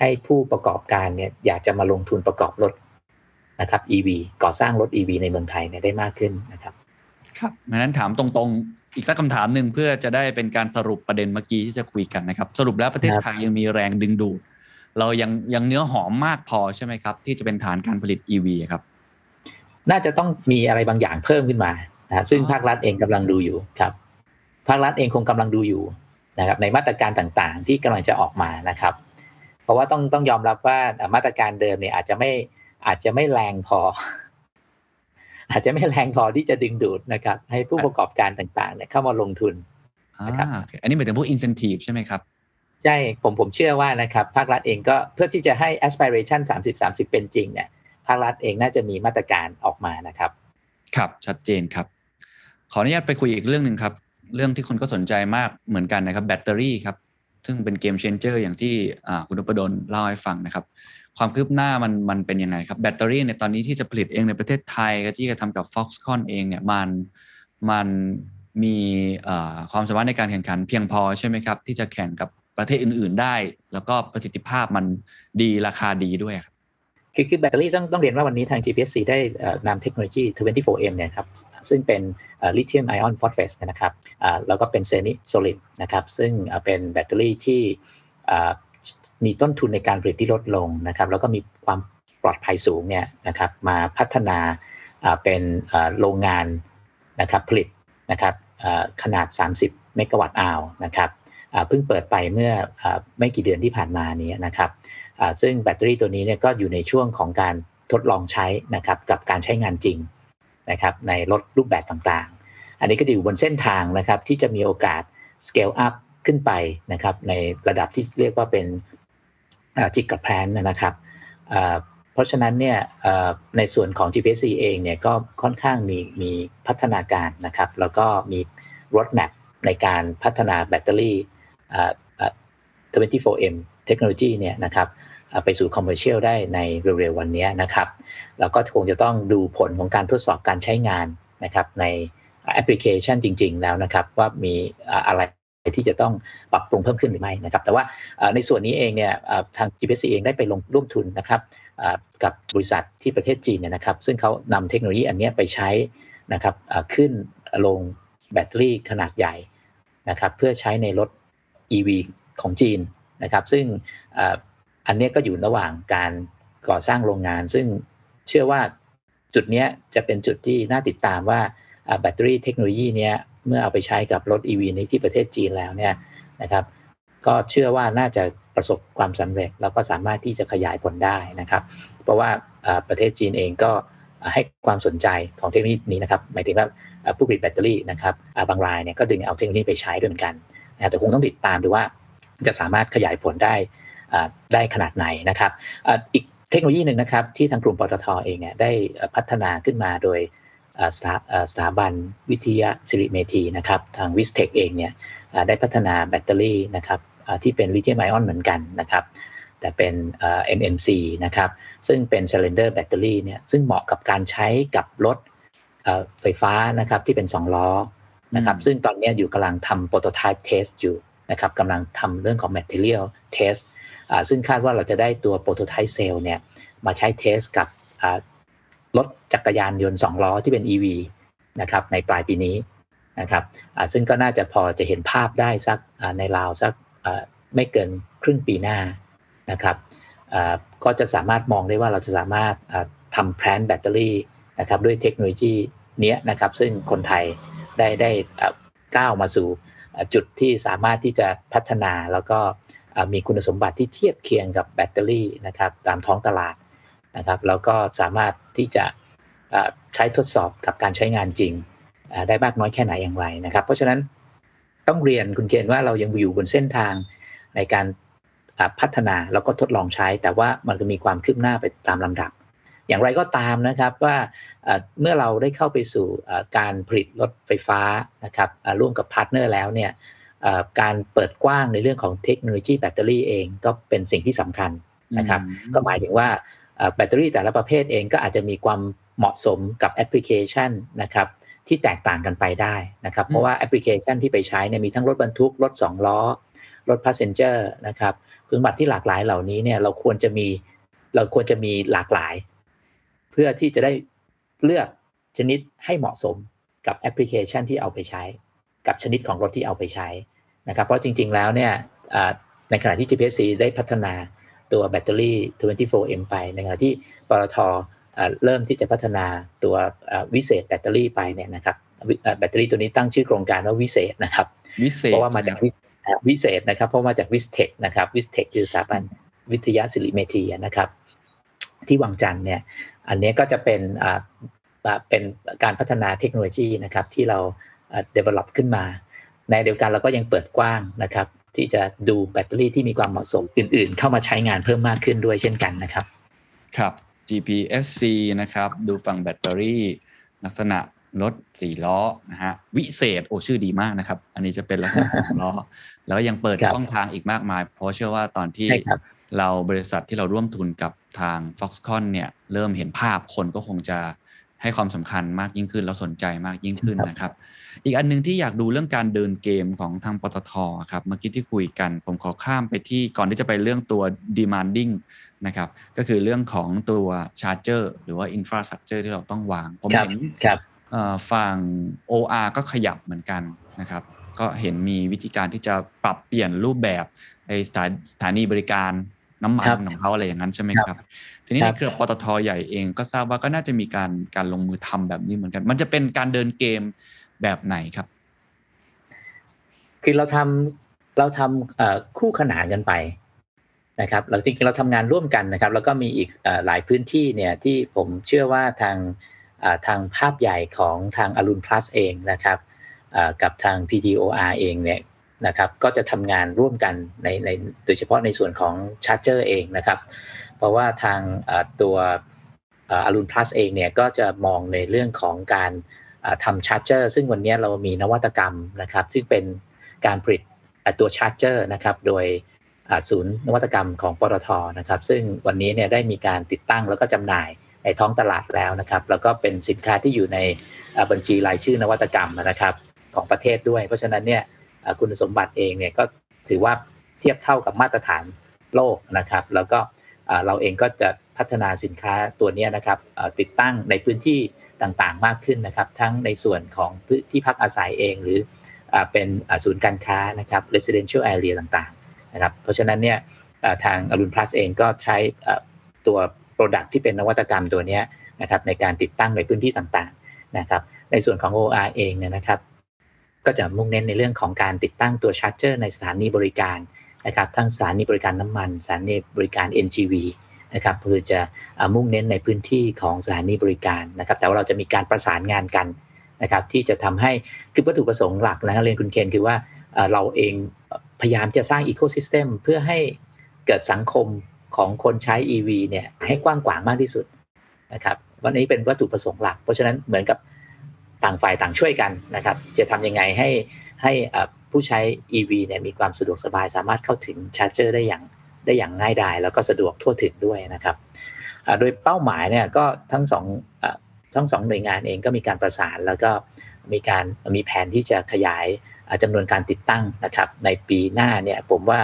ให้ผู้ประกอบการเนี่ยอยากจะมาลงทุนประกอบรถนะครับ EV ก่อสร้างรถ EV ในเมืองไทยเนี่ยได้มากขึ้นนะครับ ครับงั้นถามตรงๆ อีกสักคำถามหนึ่งเพื่อจะได้เป็นการสรุปประเด็นเมื่อกี้ที่จะคุยกันนะครับ สรุปแล้วประเทศครับไทยยังมีแรงดึงดูด เรายังยังเนื้อหอมมากพอใช่ไหมครับ ที่จะเป็นฐานการผลิต EV ครับ น่าจะต้องมีอะไรบางอย่างเพิ่มขึ้นมา นะซึ่งภาครัฐเองกำลังดูอยู่ครับ ภาครัฐเองคงกำลังดูอยู่นะครับในมาตรการต่างๆ ที่กำลังจะออกมานะครับ เพราะว่าต้องต้องยอมรับว่ามาตรการเดิมเนี่ยอาจจะไม่อาจจะไม่แรงพอ อาจจะไม่แรงพอที่จะดึงดูดนะครับ ให้ผู้ประกอบการต่างๆเนี่ยเข้ามาลงทุนนะครับอ่าโอเคอันนี้หมายถึงพวก incentive ใช่ไหมครับใช่ผมผมเชื่อว่านะครับภาครัฐเองก็เพื่อที่จะให้ aspiration 30 30 เป็นจริงเนี่ยภาครัฐเองน่าจะมีมาตรการออกมานะครับ ครับชัดเจนครับ ขออนุญาตไปคุยอีกเรื่องหนึ่งครับ เรื่องที่คนก็สนใจมากเหมือนกันนะครับแบตเตอรี่ครับ ซึ่งเป็น game changer อย่างที่คุณนพดลเล่าให้ฟังนะครับ ความคืบหน้ามันมันเป็นยังไงครับแบตเตอรี่ในตอนนี้ที่จะผลิตเองในประเทศไทยก็ที่จะทำกับ Foxconn เองเนี่ยมันมันมีความสามารถในการแข่งขันเพียงพอใช่ไหมครับ ที่จะแข่งกับประเทศอื่น ๆ ได้ แล้วก็ประสิทธิภาพมันดีราคาดีด้วยครับคือคือแบตเตอรี่ต้องต้องเรียนว่าวันนี้ทาง GPSC ได้นำเทคโนโลยี 24M เนี่ยครับซึ่งเป็น lithium ion phosphate นะครับอ่าแล้วก็เป็น semi-solid นะครับซึ่งเป็นแบตเตอรี่ที่มีต้นทุนในการผลิตที่ลดลงนะครับแล้วก็มีความปลอดภัยสูงเนี่ยนะครับมาพัฒนาเป็นโรงงานนะครับผลิตนะครับขนาด 30 megawatt hour นะครับเพิ่งเปิดไปเมื่ออไม่กี่เดือนที่ผ่านมานี้นะครับซึ่งแบตเตอรี่ตัวนี้เนี่ยก็อยู่ในช่วงของการทดลองใช้นะครับกับการใช้งานจริงนะครับในรถรูปแบบต่าง อันนี้ก็อยู่บนเส้นทางนะครับที่จะมีโอกาส scale up ขึ้นไปนะครับในระดับที่เรียกว่าเป็นจิกกับแพลนนะครับเพราะฉะนั้นเนี่ยในส่วนของ gpc เองเนี่ยก็ค่อนข้างมีมีพัฒนาการนะครับ แล้วก็มี roadmap ในการพัฒนาแบตเตอรี่ 24M เทคโนโลยีเนี่ยนะครับไปสู่คอมเมอร์เชียลได้ในเร็วๆวันนี้นะครับ แล้วก็คงจะต้องดูผลของการทดสอบการใช้งานนะครับใน แอปพลิเคชันจริง ๆ แล้วนะครับ ว่ามีอะไรที่จะต้องปรับปรุงเพิ่มขึ้นหรือไม่นะครับ แต่ว่าในส่วนนี้เองเนี่ยทาง GPC เองได้ไปลงร่วมทุนนะครับกับบริษัทที่ประเทศจีนเนี่ยนะครับ ซึ่งเขานำเทคโนโลยีอันนี้ไปใช้นะครับขึ้นลงแบตเตอรี่ขนาดใหญ่นะครับ เพื่อใช้ในรถ EV ของจีนนะครับ ซึ่งอันนี้ก็อยู่ระหว่างการก่อสร้างโรงงาน ซึ่งเชื่อว่าจุดนี้จะเป็นจุดที่น่าติดตามว่า แบตเตอรี่เทคโนโลยีเนี้ยเมื่อเอาไปใช้กับรถ EV ในที่ประเทศจีนแล้วเนี่ยนะครับก็เชื่อว่าน่าจะประสบความสำเร็จ แล้วก็สามารถที่จะขยายผลได้นะครับ เพราะว่าประเทศจีนเองก็ให้ความสนใจของเทคโนโลยีนี้นะครับหมายถึงว่าผู้ผลิตแบตเตอรี่นะครับบางรายเนี่ยก็ดึงเอาเทคโนโลยีไปใช้ด้วยเหมือนกันนะแต่คงต้องติดตามดูว่าจะสามารถขยายผลได้ได้ขนาดไหนนะครับอีกเทคโนโลยีหนึ่งนะครับที่ทางกลุ่มปตทเองเนี่ยได้พัฒนาขึ้นมาโดย สถาอ่าสถาบันวิทยสิริเมธีนะครับทาง VISTEC เองเนี่ยอ่าได้พัฒนาแบตเตอรี่นะครับอ่าที่เป็น lithium ion เหมือนกันนะครับแต่เป็นเอ่อ NMC นะครับซึ่งเป็น cylinder battery เนี่ยซึ่งเหมาะกับการใช้กับรถเอ่อไฟฟ้านะครับที่เป็น2ล้อนะครับอืมซึ่งตอนเนี้ยอยู่กำลังทำ prototype test อยู่นะครับกำลังทำเรื่องของ material test อ่าซึ่งคาดว่าเราจะได้ตัว prototype cell เนี่ยมาใช้ test กับอ่า รถจักรยานยนต์ 2 ล้อที่เป็น EV นะครับในปลายปีนี้นะครับซึ่งก็น่าจะพอจะเห็นภาพได้สักในราวสักไม่เกินครึ่งปีหน้านะครับก็จะสามารถมองได้ว่าเราจะสามารถทำแพลนแบตเตอรี่นะครับด้วยเทคโนโลยีเนี้ยนะครับซึ่งคนไทยได้ได้ก้าวมาสู่จุดที่สามารถที่จะพัฒนาแล้วก็มีคุณสมบัติที่เทียบเคียงกับแบตเตอรี่นะครับตามท้องตลาด นะครับแล้วก็สามารถที่จะอ่าใช้ทดสอบกับการใช้งานจริงอ่าได้มากน้อยแค่ไหนอย่างไรนะครับ เพราะฉะนั้นต้องเรียนคุณเคนว่าเรายังอยู่บนเส้นทางในการอ่าพัฒนาแล้วก็ทดลองใช้ แต่ว่ามันก็มีความคืบหน้าไปตามลำดับ อย่างไรก็ตามนะครับว่าอ่าเมื่อเราได้เข้าไปสู่อ่าการผลิตรถไฟฟ้านะครับอ่าร่วมกับ partner แล้วเนี่ยอ่าการเปิดกว้างในเรื่องของเทคโนโลยีแบตเตอรี่เองก็เป็นสิ่งที่สำคัญนะครับอืมก็หมายถึงว่าเอ่อ แบตเตอรี่แต่ละประเภทเองก็อาจจะมีความเหมาะสมกับแอปพลิเคชันนะครับที่แตกต่างกันไปได้นะครับเพราะว่าแอปพลิเคชันที่ไปใช้เนี่ยมีทั้งรถบรรทุก รถ 2 ล้อ รถ passenger นะครับคุณสมบัติที่หลากหลายเหล่านี้เนี่ยเราควรจะมีเราควรจะมีหลากหลาย เพื่อที่จะได้เลือกชนิดให้เหมาะสมกับแอปพลิเคชันที่เอาไปใช้ กับชนิดของรถที่เอาไปใช้นะครับเพราะจริง ๆ แล้วเนี่ยอ่าในขณะที่ GPSC ได้พัฒนา ตัวแบตเตอรี่ 24M ไปในขณะที่ปตทเอ่อเริ่มที่จะพัฒนาตัวเอ่อวิเศษแบตเตอรี่ไปเนี่ยนะครับวิเอ่อแบตเตอรี่ตัวนี้ตั้งชื่อโครงการว่าวิเศษนะครับวิเศษเพราะว่ามาจากวิอ่าวิเศษนะครับเพราะมาจาก VISTEC นะครับ VISTEC คือสถาบันวิทยสิริเมธีนะครับที่วังจันทร์เนี่ยอันนี้ก็จะเป็นอ่าอ่าเป็นการพัฒนาเทคโนโลยีนะครับที่เราอ่า develop ขึ้นมา ในเดียวกันเราก็ยังเปิดกว้างนะครับ ที่จะดูแบตเตอรี่ที่มีความเหมาะสมอื่น ๆ เข้ามาใช้งานเพิ่มมากขึ้นด้วยเช่นกันนะครับ ครับ GPSC นะครับ ดูฝั่งแบตเตอรี่ ลักษณะรถสี่ล้อนะฮะวิเศษโอชื่อดีมากนะครับ อันนี้จะเป็นลักษณะสองล้อ แล้วยังเปิดครับช่องทางอีกมากมาย เพราะเชื่อว่าตอนที่ใช่ครับเราบริษัทที่เราร่วมทุนกับทาง Foxconn เนี่ย เริ่มเห็นภาพคนก็คงจะ ให้ความสำคัญมากยิ่งขึ้นแล้วสนใจมากยิ่งขึ้นนะครับ อีกอันหนึงที่อยากดูเรื่องการเดินเกมของทางปตทครับเมื่อกี้ที่คุยกัน ผมขอข้ามไปที่ก่อนที่จะไปเรื่องตัว demanding นะครับก็คือเรื่องของตัว charger หรือว่า infrastructure ที่เราต้องวาง ผมครับเห็นครับเอ่อฝั่ง OR ก็ขยับเหมือนกันนะครับก็เห็นมีวิธีการที่จะปรับเปลี่ยนรูปแบบไอสถานสถานีบริการ น้ำมันครับของเขาอะไรอย่างนั้นใช่ไหมครับครับทีนี้คในรับเครือปตทใหญ่เองก็ทราบว่าก็น่าจะมีการการลงมือทำแบบนี้เหมือนกัน มันจะเป็นการเดินเกมแบบไหนครับ คือเราทำเราทำเอ่อคู่ขนานกันไปนะครับเราจริงๆเราทำงานร่วมกันนะครับ แล้วก็มีอีกเอ่อหลายพื้นที่เนี่ยที่ผมเชื่อว่าทางเอ่อทางภาพใหญ่ของทางอรุณ plus เองนะครับเอ่อกับทาง PTOR เองเนี่ย นะครับ ก็จะทำงานร่วมกันในในโดยเฉพาะในส่วนของชาร์เจอร์เองนะครับ เพราะว่าทางตัวอรุณ plus เองเนี่ยก็จะมองในเรื่องของการทำชาร์เจอร์ซึ่งวันนี้เรามีนวัตกรรมนะครับ ซึ่งเป็นการผลิตตัวชาร์เจอร์นะครับโดยศูนย์นวัตกรรมของปตทนะครับ ซึ่งวันนี้เนี่ยได้มีการติดตั้งแล้วก็จำหน่ายในท้องตลาดแล้วนะครับ แล้วก็เป็นสินค้าที่อยู่ในบัญชีรายชื่อนวัตกรรมนะครับของประเทศด้วย เพราะฉะนั้นเนี่ย คุณสมบัติเองเนี่ยก็ถือว่าเทียบเท่ากับมาตรฐานโลกนะครับ แล้วก็เราเองก็จะพัฒนาสินค้าตัวนี้นะครับติดตั้งในพื้นที่ต่างๆมากขึ้นนะครับ ทั้งในส่วนของพื้นที่พักอาศัยเองหรือเป็นศูนย์การค้านะครับ residential area ต่างๆนะครับ เพราะฉะนั้นเนี่ยทางอรุณ plus เองก็ใช้ตัว product ที่เป็นนวัตกรรมตัวนี้นะครับในการติดตั้งในพื้นที่ต่างๆนะครับ ในส่วนของ OR เองเนี่ยนะครับ ก็จะมุ่งเน้นในเรื่องของการติดตั้งตัว charger ในสถานีบริการนะครับทั้งสถานีบริการน้ำมันสถานีบริการ NGV นะครับคือจะมุ่งเน้นในพื้นที่ของสถานีบริการนะครับ แต่ว่าเราจะมีการประสานงานกันนะครับ ที่จะทำให้คือวัตถุประสงค์หลักนะเรียนคุณเคนคือว่าเราเองพยายามจะสร้าง ecosystem เพื่อให้เกิดสังคมของคนใช้ EV เนี่ยให้กว้างขวางมากที่สุดนะครับวันนี้เป็นวัตถุประสงค์หลัก เพราะฉะนั้นเหมือนกับ ต่างฝ่ายต่างช่วยกันนะครับ จะทำยังไงให้ให้ผู้ใช้ EV เนี่ยมีความสะดวกสบายสามารถเข้าถึงชาร์จเจอร์ได้อย่างได้อย่างง่ายดายแล้วก็สะดวกทั่วถึงด้วยนะครับโดยเป้าหมายเนี่ยก็ทั้งสองอทั้งสองหน่วยงานเองก็มีการประสานแล้วก็มีการมีแผนที่จะขยายอ่าจำนวนการติดตั้งนะครับในปีหน้าเนี่ยผมว่า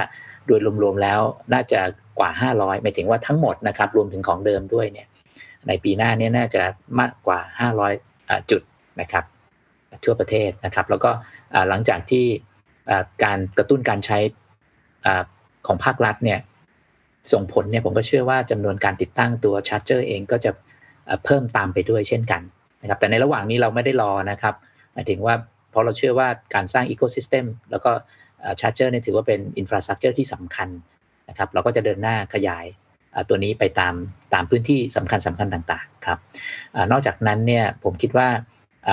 โดยรวมๆแล้วน่าจะกว่า 500หมายถึงว่าทั้งหมดนะครับรวมถึงของเดิมด้วยเนี่ยในปีหน้าเนี่ยน่าจะมากกว่า 500อ่าจุด นะครับทั่วประเทศนะครับ แล้วก็หลังจากที่การกระตุ้นการใช้ของภาครัฐเนี่ยส่งผลเนี่ยผมก็เชื่อว่าจำนวนการติดตั้งตัว charger เองก็จะเพิ่มตามไปด้วยเช่นกันนะครับแต่ในระหว่างนี้เราไม่ได้รอนะครับหมายถึงว่าเพราะเราเชื่อว่าการสร้าง ecosystem แล้วก็ charger เนี่ยถือว่าเป็น infrastructure ที่สำคัญนะครับ เราก็จะเดินหน้าขยายตัวนี้ไปตามตามพื้นที่สำคัญสำคัญต่าง ๆ ครับอนอกจากนั้นเนี่ยผมคิดว่าอ่า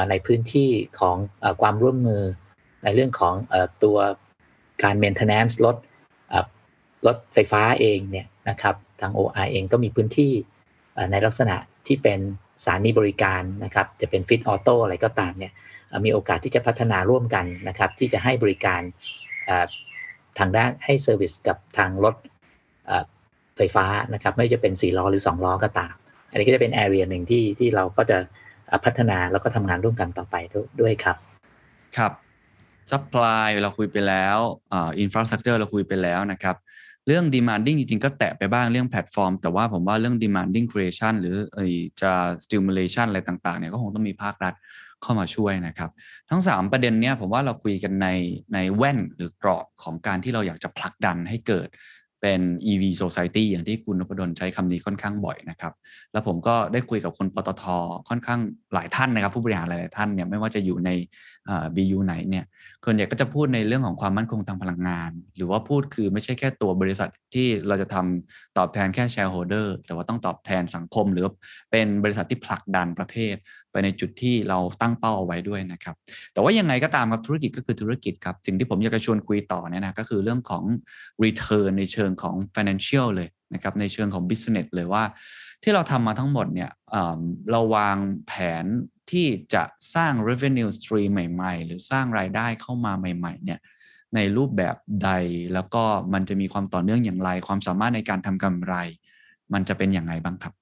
ในพื้นที่ของอความร่วมมือ ในเรื่องของอตัวการ maintenance รถรถไฟฟ้าเองเนี่ยนะครับทาง OR เองก็มีพื้นที่ในลักษณะที่เป็นสถานีบริการนะครับ จะเป็นฟิตออโต้อะไรก็ตามเนี่ยมีโอกาสที่จะพัฒนาร่วมกันนะครับ ที่จะให้บริการทางด้านให้ service กับทางรถไฟฟ้านะครับ ไม่ว่าจะเป็น 4 ล้อหรือ 2 ล้อก็ตาม อันนี้ก็จะเป็น area หนึ่งที่ที่เราก็จะ พัฒนาแล้วก็ทำงานร่วมกันต่อไปด้วยวยครับ ครับ supply เราคุยไปแล้ว infrastructure เราคุยไปแล้วนะครับ เรื่อง demand จริงๆ ก็แตะไปบ้างเรื่องแพลตฟอร์ม แต่ว่าผมว่าเรื่อง demand creation หรือจะ stimulation อะไรต่างๆเนี่ยก็คงต้องมีภาครัฐเข้ามาช่วยนะครับ ทั้ง 3 ประเด็นเนี้ยผมว่าเราคุยกันในในแว่นหรือกรอบของการที่เราอยากจะผลักดันให้เกิด เป็น EV Society อย่างที่คุณนพดลใช้คำนี้ค่อนข้างบ่อยนะครับ แล้วผมก็ได้คุยกับคนปตทค่อนข้างหลายท่านนะครับ ผู้บริหารหลายท่านเนี่ยไม่ว่าจะอยู่ใน BU ไหนเนี่ยคนใหญ่ก็จะพูดในเรื่องของความมั่นคงทางพลังงาน หรือว่าพูดคือไม่ใช่แค่ตัวบริษัทที่เราจะทำตอบแทนแค่ shareholder แต่ว่าต้องตอบแทนสังคม หรือเป็นบริษัทที่ผลักดันประเทศ ไปในจุดที่เราตั้งเป้าเอาไว้ด้วยนะครับ แต่ว่ายังไงก็ตามครับธุรกิจก็คือธุรกิจครับ สิ่งที่ผมอยากจะชวนคุยต่อเนี่ยนะก็คือเรื่องของ return ในเชิงของ financial เลยนะครับในเชิงของ business เลยว่า ที่เราทำมาทั้งหมดเนี่ยเราวางแผนที่จะสร้าง revenue stream ใหม่ ๆ หรือสร้างรายได้เข้ามาใหม่ ๆ เนี่ยในรูปแบบใดแล้วก็มันจะมีความต่อเนื่องอย่างไร ความสามารถในการทำกำไร มันจะเป็นอย่างไรบ้างครับ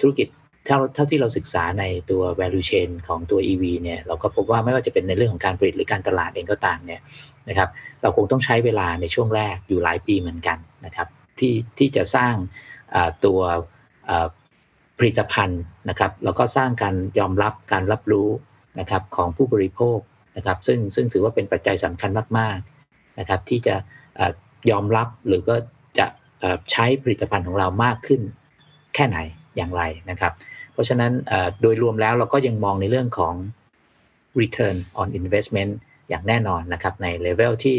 ธุรกิจเท่าเท่าที่เราศึกษาในตัว value chain ของตัว EV เนี่ยเราก็พบว่าไม่ว่าจะเป็นในเรื่องของการผลิตหรือการตลาดเองก็ตามเนี่ยนะครับเราคงต้องใช้เวลาในช่วงแรกอยู่หลายปีเหมือนกันนะครับที่ที่จะสร้างตัว ผลิตภัณฑ์นะครับแล้วก็สร้างการยอมรับการรับรู้นะครับของผู้บริโภคนะครับ ซึ่งซึ่งถือว่าเป็นปัจจัยสำคัญมากๆนะครับ ที่จะยอมรับหรือก็จะใช้ผลิตภัณฑ์ของเรามากขึ้น แค่ไหนอย่างไรนะครับ เพราะฉะนั้นโดยรวมแล้วเราก็ยังมองในเรื่องของ return on investment อย่างแน่นอนนะครับในเลเวลที่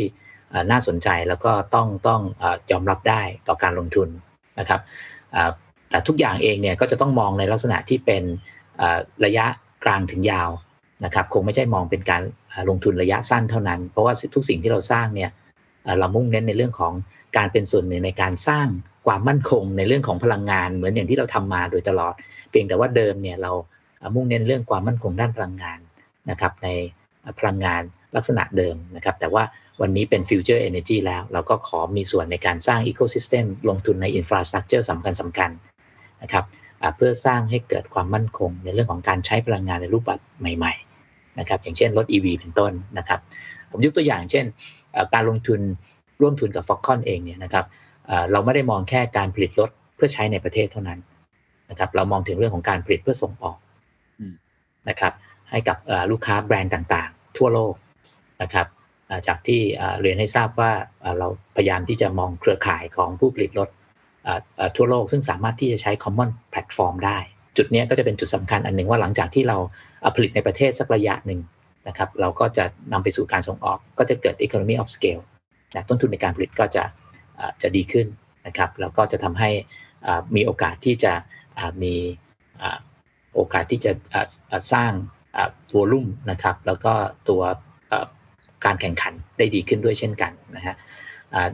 น่าสนใจแล้วก็ต้องต้องยอมรับได้ต่อการลงทุนนะครับ แต่ทุกอย่างเองเนี่ยก็จะต้องมองในลักษณะที่เป็นระยะกลางถึงยาวนะครับคงไม่ใช่มองเป็นการลงทุนระยะสั้นเท่านั้น เพราะว่าทุกสิ่งที่เราสร้างเนี่ยเรามุ่งเน้นในเรื่องของการเป็นส่วนหนึ่งในการสร้างความมั่นคงในเรื่องของพลังงาน เหมือนอย่างที่เราทำมาโดยตลอด เพียงแต่ว่าเดิมเนี่ยเรามุ่งเน้นเรื่องความมั่นคงด้านพลังงานนะครับในพลังงานลักษณะเดิมนะครับแต่ว่าวันนี้เป็น future energy แล้ว เราก็ขอมีส่วนในการสร้าง ecosystem ลงทุนใน infrastructure สำคัญสำคัญ นะครับเพื่อสร้างให้เกิดความมั่นคงในเรื่องของการใช้พลังงานในรูปแบบใหม่ๆนะครับอย่างเช่นรถ EV เป็นต้นนะครับผมยกตัวอย่างเช่น การลงทุนร่วมทุนกับ f o x c o n เองเนี่ยนะครับเราไม่ได้มองแค่การผลิตรถเพื่อใช้ในประเทศเท่านั้นนะครับเรามองถึงเรื่องของการผลิตเพื่อส่งออกนะครับให้กับลูกค้าแบรนด์ต่างๆ ทั่วโลกนะครับจากที่เรียนให้ทราบว่าเราพยายามที่จะมองเครือข่ายของผู้ผลิตรถ ทั่วโลกซึ่งสามารถที่จะใช้ common platform ได้ จุดนี้ก็จะเป็นจุดสำคัญอันหนึ่งว่าหลังจากที่เราผลิตในประเทศสักระยะหนึ่งนะครับเราก็จะนำไปสู่การส่งออกก็จะเกิด economy of scale นะต้นทุนในการผลิตก็จะจะดีขึ้นนะครับแล้วก็จะทำให้มีโอกาสที่จะมีโอกาสที่จะสร้างตัวลุ่มนะครับแล้วก็ตัวการแข่งขันได้ดีขึ้นด้วยเช่นกันนะฮะ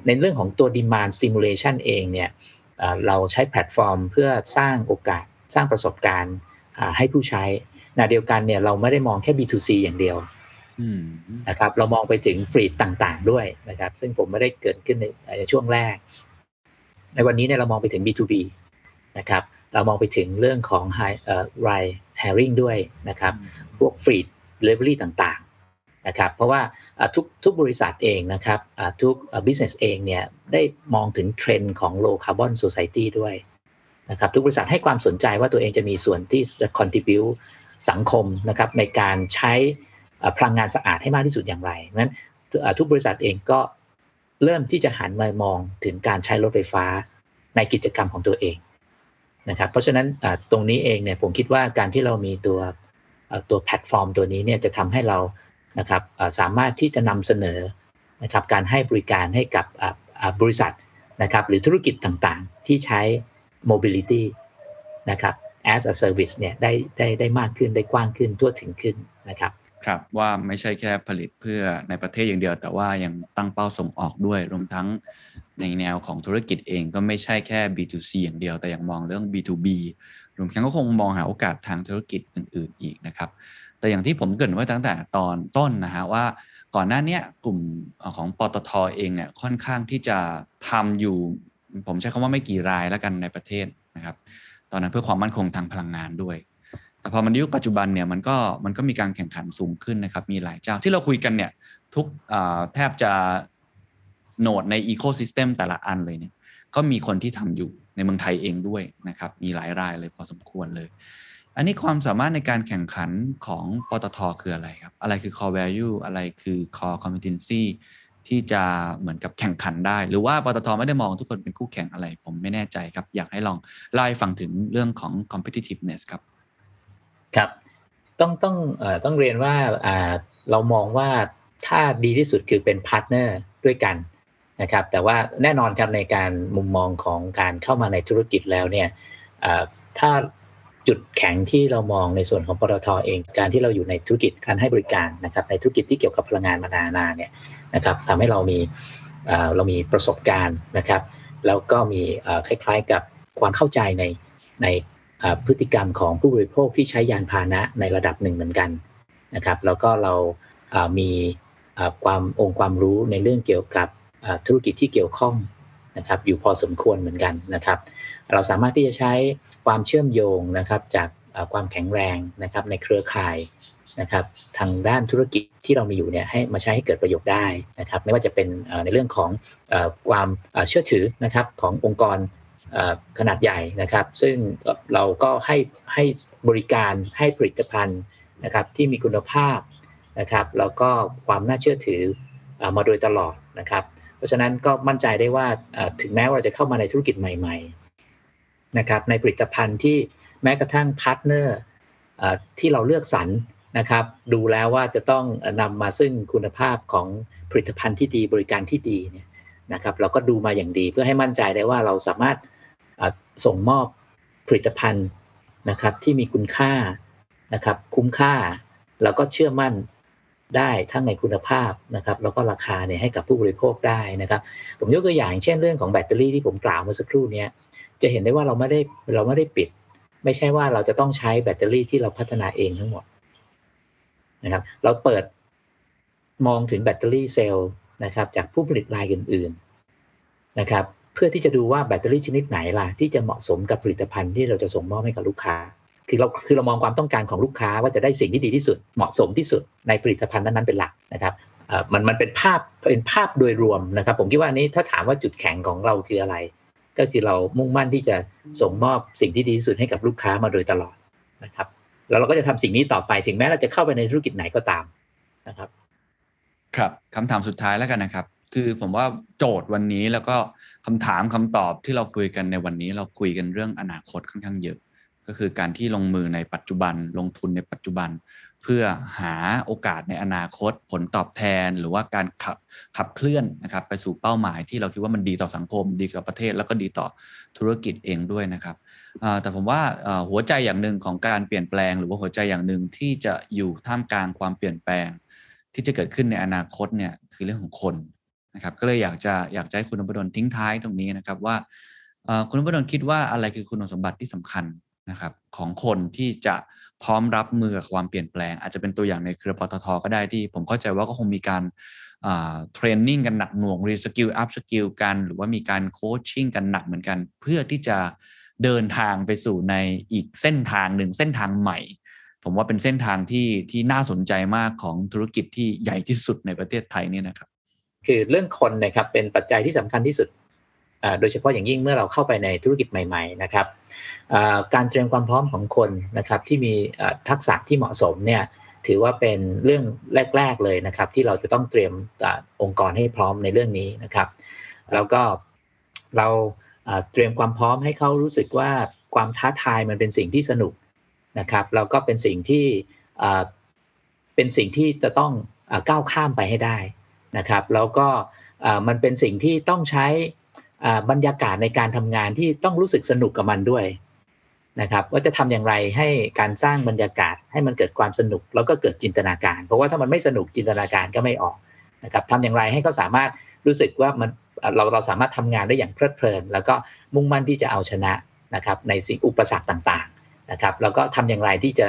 ในเรื่องของตัว demand stimulation เองเนี่ย เราใช้แพลตฟอร์ม เพื่อสร้างโอกาสสร้างประสบการณ์ให้ผู้ใช้นาเดียวกันเนี่ยเราไม่ได้มองแค่ B2C อย่างเดียวนะครับเรามองไปถึงฟรีดต่างๆด้วยนะครับซึ่งผมไม่ได้เกิดขึ้นในช่วงแรก ในวันนี้เนี่ยเรามองไปถึง B2B นะครับเรามองไปถึงเรื่องของ high เอ่อ ride hairing ด้วยนะครับพวกฟรีด delivery ต่างๆ นะครับเพราะว่าทุกทุกบริษัทเองนะครับทุก business เองเนี่ยได้มองถึงเทรนด์ของ low carbon society ด้วยนะครับทุกบริษัทให้ความสนใจว่าตัวเองจะมีส่วนที่จะ contribute สังคมนะครับในการใช้พลังงานสะอาดให้มากที่สุดอย่างไรนั้นทุกบริษัทเองก็เริ่มที่จะหันมามองถึงการใช้รถไฟฟ้าในกิจกรรมของตัวเองนะครับเพราะฉะนั้นตรงนี้เองเนี่ยผมคิดว่าการที่เรามีตัวตัวแพลตฟอร์มตัวนี้เนี่ยจะทำให้เรา นะครับสามารถที่จะนำเสนอนะครับการให้บริการให้กับบริษัทนะครับหรือธุรกิจต่างๆ ที่ใช้ mobility นะครับ as a service เนี่ยได้ได้ได้มากขึ้นได้กว้างขึ้นทั่วถึงขึ้นนะครับครับว่าไม่ใช่แค่ผลิตเพื่อในประเทศอย่างเดียว แต่ว่ายังตั้งเป้าส่งออกด้วย รวมทั้งในแนวของธุรกิจเองก็ไม่ใช่แค่ B2C อย่างเดียว แต่ยังมองเรื่อง B2B รวมทั้งก็คงมองหาโอกาสทางธุรกิจอื่น ๆ อีกนะครับ แต่อย่างที่ผมเกริ่นไว้ตั้งแต่ตอนต้นนะฮะว่าก่อนหน้านี้กลุ่มของปตทเองเนี่ยค่อนข้างที่จะทำอยู่ ผมใช้คำว่าไม่กี่รายแล้วกันในประเทศนะครับ ตอนนั้นเพื่อความมั่นคงทางพลังงานด้วย แต่พอมันยุคปัจจุบันเนี่ยมันก็มันก็มีการแข่งขันสูงขึ้นนะครับ มีหลายเจ้าที่เราคุยกันเนี่ยทุกแทบจะโนดในอีโคซิสเต็มแต่ละอันเลยเนี่ยก็มีคนที่ทำอยู่ในเมืองไทยเองด้วยนะครับ มีหลายรายเลยพอสมควรเลย อันนี้ความสามารถในการแข่งขันของปตทคืออะไรครับ อะไรคือ core value อะไรคือ core competency ที่จะเหมือนกับแข่งขันได้ หรือว่าปตทไม่ได้มองทุกคนเป็นคู่แข่งอะไร ผมไม่แน่ใจครับ อยากให้ลองเล่าให้ฟังถึงเรื่องของ competitiveness ครับ ครับ ต้องต้องเอ่อต้องเรียนว่าอ่าเรามองว่าถ้าดีที่สุดคือเป็น partner ด้วยกันนะครับ แต่ว่าแน่นอนครับในการมุมมองของการเข้ามาในธุรกิจแล้วเนี่ยถ้า จุดแข็งที่เรามองในส่วนของปตทเอง การที่เราอยู่ในธุรกิจการให้บริการนะครับในธุรกิจที่เกี่ยวกับพลังงานมานานๆเนี่ยนะครับทำให้เรามีเรามีประสบการณ์นะครับแล้วก็มีคล้ายๆกับความเข้าใจในในพฤติกรรมของผู้บริโภคที่ใช้ยานพาหนะในระดับหนึ่งเหมือนกันนะครับแล้วก็เรามีความองค์ความรู้ในเรื่องเกี่ยวกับธุรกิจที่เกี่ยวข้องนะครับอยู่พอสมควรเหมือนกันนะครับ เราสามารถที่จะใช้ความเชื่อมโยงนะครับจากความแข็งแรงนะครับในเครือข่ายนะครับทางด้านธุรกิจที่เรามีอยู่เนี่ยให้มาใช้ให้เกิดประโยชน์ได้นะครับไม่ว่าจะเป็นในเรื่องของความเชื่อถือนะครับขององค์กรขนาดใหญ่นะครับ ซึ่งเราก็ให้ให้บริการให้ผลิตภัณฑ์นะครับที่มีคุณภาพนะครับแล้วก็ความน่าเชื่อถือมาโดยตลอดนะครับ เพราะฉะนั้นก็มั่นใจได้ว่าถึงแม้ว่าเราจะเข้ามาในธุรกิจใหม่ ๆ นะครับในผลิตภัณฑ์ที่แม้กระทั่ง partner ที่เราเลือกสรรนะครับ ดูแล้วว่าจะต้องนำมาซึ่งคุณภาพของผลิตภัณฑ์ที่ดีบริการที่ดีเนี่ยนะครับ เราก็ดูมาอย่างดีเพื่อให้มั่นใจได้ว่าเราสามารถส่งมอบผลิตภัณฑ์นะครับที่มีคุณค่านะครับ คุ้มค่าแล้วก็เชื่อมั่นได้ทั้งในคุณภาพนะครับ แล้วก็ราคาเนี่ยให้กับผู้บริโภคได้นะครับ ผมยกตัวอย่างเช่นเรื่องของแบตเตอรี่ที่ผมกล่าวเมื่อสักครู่เนี้ย จะเห็นได้ว่าเราไม่ได้เราไม่ได้ปิด ไม่ใช่ว่าเราจะต้องใช้แบตเตอรี่ที่เราพัฒนาเองทั้งหมดนะครับ เราเปิดมองถึงแบตเตอรี่เซลล์นะครับ จากผู้ผลิตรายอื่น ๆนะครับ เพื่อที่จะดูว่าแบตเตอรี่ชนิดไหนล่ะที่จะเหมาะสมกับผลิตภัณฑ์ที่เราจะส่งมอบให้กับลูกค้า คือเราคือเรามองความต้องการของลูกค้าว่าจะได้สิ่งที่ดีที่สุด เหมาะสมที่สุดในผลิตภัณฑ์นั้นๆเป็นหลักนะครับเอ่อมันมันเป็นภาพเป็นภาพโดยรวมนะครับ ผมคิดว่านนี้ถ้าถามว่าจุดแข็งของเราคืออะไร ก็คือเรามุ่งมั่นที่จะส่งมอบสิ่งที่ดีที่สุดให้กับลูกค้ามาโดยตลอดนะครับ แล้วเราก็จะทำสิ่งนี้ต่อไปถึงแม้เราจะเข้าไปในธุรกิจไหนก็ตามนะครับ ครับคำถามสุดท้ายแล้วกันนะครับ คือผมว่าโจทย์วันนี้แล้วก็คำถามคำตอบที่เราคุยกันในวันนี้ เราคุยกันเรื่องอนาคตค่อนข้างเยอะ ก็คือการที่ลงมือในปัจจุบันลงทุนในปัจจุบัน เพื่อหาโอกาสในอนาคตผลตอบแทน หรือว่าการขับขับเคลื่อนนะครับไปสู่เป้าหมายที่เราคิดว่ามันดีต่อสังคม ดีกับประเทศ แล้วก็ดีต่อธุรกิจเองด้วยนะครับแต่ผมว่าหัวใจอย่างหนึ่งของการเปลี่ยนแปลง หรือว่าหัวใจอย่างหนึ่งที่จะอยู่ท่ามกลางความเปลี่ยนแปลง ที่จะเกิดขึ้นในอนาคตเนี่ยคือเรื่องของคนนะครับก็เลยอยากจะอยากจะให้คุณนพดลทิ้งท้ายตรงนี้นะครับว่าคุณนพดลคิดว่าอะไรคือคุณสมบัติที่สำคัญนะครับของคนที่จะ พร้อมรับมือกับความเปลี่ยนแปลง อาจจะเป็นตัวอย่างในเครือปตทก็ได้ที่ ผมเข้าใจว่าก็คงมีการ training กันหนักหน่วง reskill upskill กัน หรือว่ามีการ coaching กันหนักเหมือนกัน เพื่อที่จะเดินทางไปสู่ในอีกเส้นทางหนึ่งเส้นทางใหม่ ผมว่าเป็นเส้นทางที่ที่น่าสนใจมากของธุรกิจที่ใหญ่ที่สุดในประเทศไทยเนี่ยนะครับ คือเรื่องคนนะครับเป็นปัจจัยที่สำคัญที่สุด โดยเฉพาะอย่างยิ่งเมื่อเราเข้าไปในธุรกิจใหม่ๆนะครับอ่าการเตรียมความพร้อมของคนนะครับที่มีทักษะที่เหมาะสมเนี่ยถือว่าเป็นเรื่องแรก ๆเลยนะครับ ที่เราจะต้องเตรียมองค์กรให้พร้อมในเรื่องนี้นะครับ แล้วก็เราเตรียมความพร้อมให้เขารู้สึกว่าความท้าทายมันเป็นสิ่งที่สนุกนะครับแล้วก็เป็นสิ่งที่เป็นสิ่งที่จะต้องก้าวข้ามไปให้ได้นะครับ แล้วก็มันเป็นสิ่งที่ต้องใช้ บรรยากาศในการทำงานที่ต้องรู้สึกสนุกกับมันด้วยนะครับว่าจะทำอย่างไรให้การสร้างบรรยากาศให้มันเกิดความสนุกแล้วก็เกิดจินตนาการ เพราะว่าถ้ามันไม่สนุกจินตนาการก็ไม่ออกนะครับทำอย่างไรให้เขาสามารถรู้สึกว่ามันเราเราสามารถทำงานได้อย่างเพลิดเพลิน แล้วก็มุ่งมั่นที่จะเอาชนะนะครับในสิ่งอุปสรรคต่างๆนะครับแล้วก็ทำอย่างไรที่จะ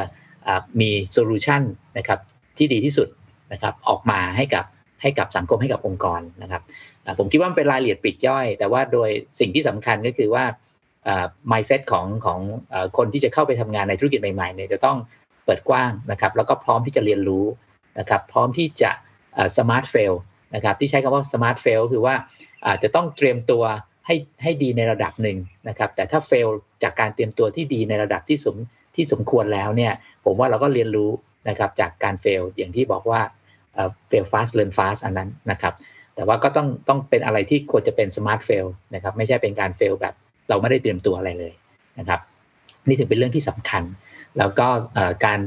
มีโซลูชันนะครับที่ดีที่สุดนะครับออกมาให้กับ ให้กับสังคมให้กับองค์กรนะครับผมคิดว่ามันเป็นรายละเอียดปลีกย่อย แต่ว่าโดยสิ่งที่สำคัญก็คือว่า mindset ของของคนที่จะเข้าไปทำงานในธุรกิจใหม่ๆเนี่ยจะต้องเปิดกว้างนะครับแล้วก็พร้อมที่จะเรียนรู้นะครับพร้อมที่จะ smart fail นะครับที่ใช้คำว่า smart fail คือว่าอาจจะต้องเตรียมตัวให้ให้ดีในระดับหนึ่งนะครับแต่ถ้า fail จากการเตรียมตัวที่ดีในระดับที่สมที่สมควรแล้วเนี่ยผมว่าเราก็เรียนรู้นะครับจากการ fail อย่างที่บอกว่า fail fast learn fast อันนั้นนะครับ แต่ว่าก็ต้องต้องเป็นอะไรที่ควรจะเป็น smart fail นะครับ ไม่ใช่เป็นการ fail แบบ เราไม่ได้เตรียมตัวอะไรเลยนะครับ นี่ถึงเป็นเรื่องที่สำคัญ แล้วก็การ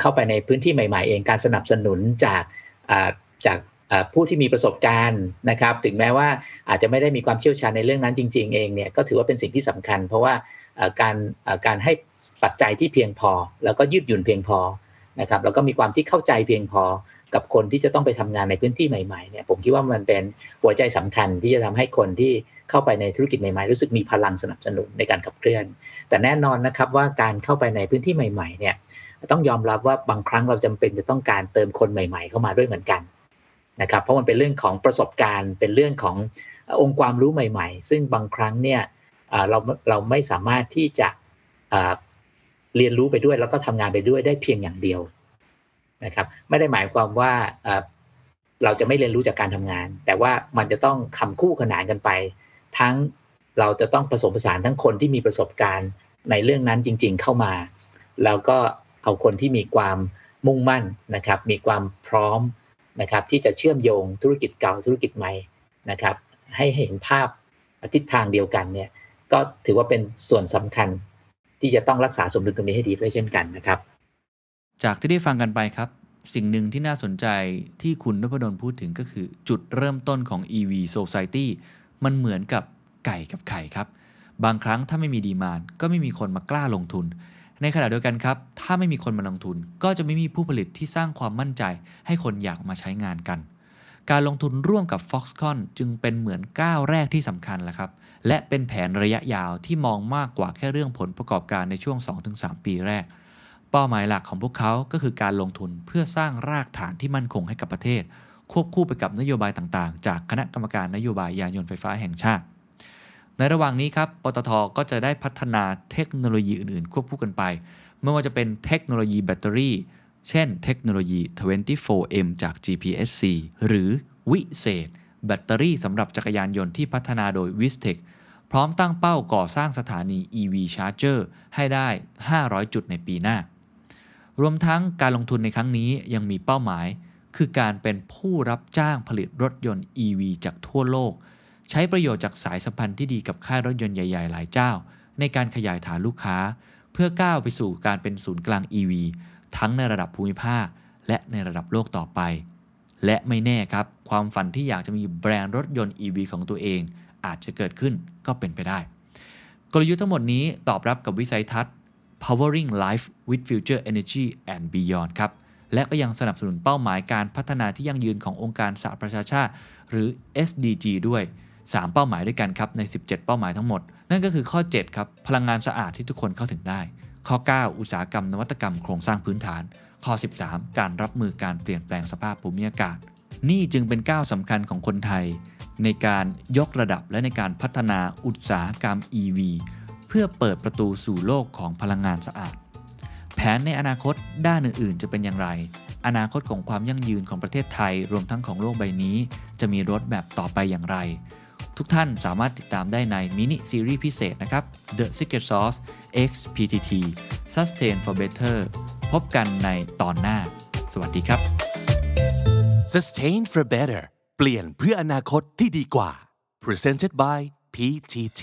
เข้าไปในพื้นที่ใหม่ ๆ เองการสนับสนุนจากจากผู้ที่มีประสบการณ์นะครับ ถึงแม้ว่าอาจจะไม่ได้มีความเชี่ยวชาญในเรื่องนั้นจริง ๆ เองเนี่ยก็ถือว่าเป็นสิ่งที่สำคัญ เพราะว่าการการให้ปัจจัยที่เพียงพอ แล้วก็ยืดหยุ่นเพียงพอนะครับแล้วก็มีความที่เข้าใจเพียงพอ กับคนที่จะต้องไปทำงานในพื้นที่ใหม่ๆเนี่ยผมคิดว่ามันเป็นหัวใจสำคัญที่จะทำให้คนที่เข้าไปในธุรกิจใหม่ๆ รู้สึกมีพลังสนับสนุนในการขับเคลื่อน แต่แน่นอนนะครับว่าการเข้าไปในพื้นที่ใหม่ๆเนี่ยต้องยอมรับว่าบางครั้งเราจำเป็นจะต้องการเติมคนใหม่ ๆ เข้ามาด้วยเหมือนกันนะครับเพราะมันเป็นเรื่องของประสบการณ์เป็นเรื่องขององค์ความรู้ใหม่ ๆ ซึ่งบางครั้งเนี่ยเราเราไม่สามารถที่จะเรียนรู้ไปด้วยแล้วก็ทำงานไปด้วยได้เพียงอย่างเดียว นะครับ ไม่ได้หมายความว่าเราจะไม่เรียนรู้จากการทำงาน แต่ว่ามันจะต้องคำคู่ขนานกันไป ทั้งเราจะต้องผสมผสานทั้งคนที่มีประสบการณ์ในเรื่องนั้นจริง ๆ เข้ามา แล้วก็เอาคนที่มีความมุ่งมั่นนะครับ มีความพร้อมนะครับ ที่จะเชื่อมโยงธุรกิจเก่าธุรกิจใหม่นะครับ ให้เห็นภาพทิศทางเดียวกันเนี่ยก็ถือว่าเป็นส่วนสำคัญที่จะต้องรักษาสมดุลตรงนี้ให้ดีด้วยเช่นกันนะครับ จากที่ได้ฟังกันไปครับ สิ่งหนึ่งที่น่าสนใจที่คุณนพดลพูดถึงก็คือ จุดเริ่มต้นของ EV Society มันเหมือนกับไก่กับไข่ครับ บางครั้งถ้าไม่มีดีมานก็ไม่มีคนมากล้าลงทุน ในขณะเดียวกันครับ ถ้าไม่มีคนมาลงทุน ก็จะไม่มีผู้ผลิตที่สร้างความมั่นใจ ให้คนอยากมาใช้งานกัน การลงทุนร่วมกับ Foxconn จึงเป็นเหมือนก้าวแรกที่สำคัญแหละครับ และเป็นแผนระยะยาวที่มองมากกว่าแค่เรื่องผลประกอบการในช่วง 2-3 ปีแรก เป้าหมายหลักของพวกเขาก็คือการลงทุนเพื่อสร้างรากฐานที่มั่นคงให้กับประเทศ ควบคู่ไปกับนโยบายต่างๆ จากคณะกรรมการนโยบายยานยนต์ไฟฟ้าแห่งชาติ ในระหว่างนี้ครับ ปตทก็จะได้พัฒนาเทคโนโลยีอื่นๆ ควบคู่กันไป ไม่ว่าจะเป็นเทคโนโลยีแบตเตอรี่ เช่น เทคโนโลยี 24M จาก GPSC หรือวิเศษ แบตเตอรี่สำหรับจักรยานยนต์ที่พัฒนาโดย w i s t e c พร้อมตั้งเป้าก่อสร้างสถานี EV Charger ให้ได้ 500 จุดในปีหน้า รวมทั้งการลงทุนในครั้งนี้ยังมีเป้าหมาย คือการเป็นผู้รับจ้างผลิตรถยนต์ EV จากทั่วโลก ใช้ประโยชน์จากสายสัมพันธ์ที่ดีกับค่ายรถยนต์ใหญ่ ๆ หลายเจ้า ในการขยายฐานลูกค้า เพื่อก้าวไปสู่การเป็นศูนย์กลาง EV ทั้งในระดับภูมิภาค และในระดับโลกต่อไป และไม่แน่ครับ ความฝันที่อยากจะมีแบรนด์รถยนต์ EV ของตัวเอง อาจจะเกิดขึ้นก็เป็นไปได้ กลยุทธ์ทั้งหมดนี้ตอบรับกับวิสัยทัศน์ powering life with future energy and beyond ครับ และก็ยังสนับสนุนเป้าหมายการพัฒนาที่ยั่งยืนขององค์การสหประชาชาติ หรือ SDG ด้วย 3 เป้าหมายด้วยกันครับ ใน 17 เป้าหมายทั้งหมด นั่นก็คือข้อ 7 ครับ พลังงานสะอาดที่ทุกคนเข้าถึงได้ ข้อ 9 อุตสาหกรรมนวัตกรรมโครงสร้างพื้นฐาน ข้อ 13 การรับมือการเปลี่ยนแปลงสภาพภูมิอากาศ นี่จึงเป็นก้าวสำคัญของคนไทย ในการยกระดับและในการพัฒนาอุตสาหกรรม EV เพื่อเปิดประตูสู่โลกของพลังงานสะอาด แผนในอนาคตด้านอื่นๆ จะเป็นอย่างไร อนาคตของความยั่งยืนของประเทศไทยรวมทั้งของโลกใบนี้ จะมีรถแบบต่อไปอย่างไร ทุกท่านสามารถติดตามได้ในมินิซีรีส์พิเศษนะครับ The Secret Sauce X PTT Sustain for Better พบกันในตอนหน้า สวัสดีครับ Sustain for better เปลี่ยนเพื่ออนาคตที่ดีกว่า Presented by PTT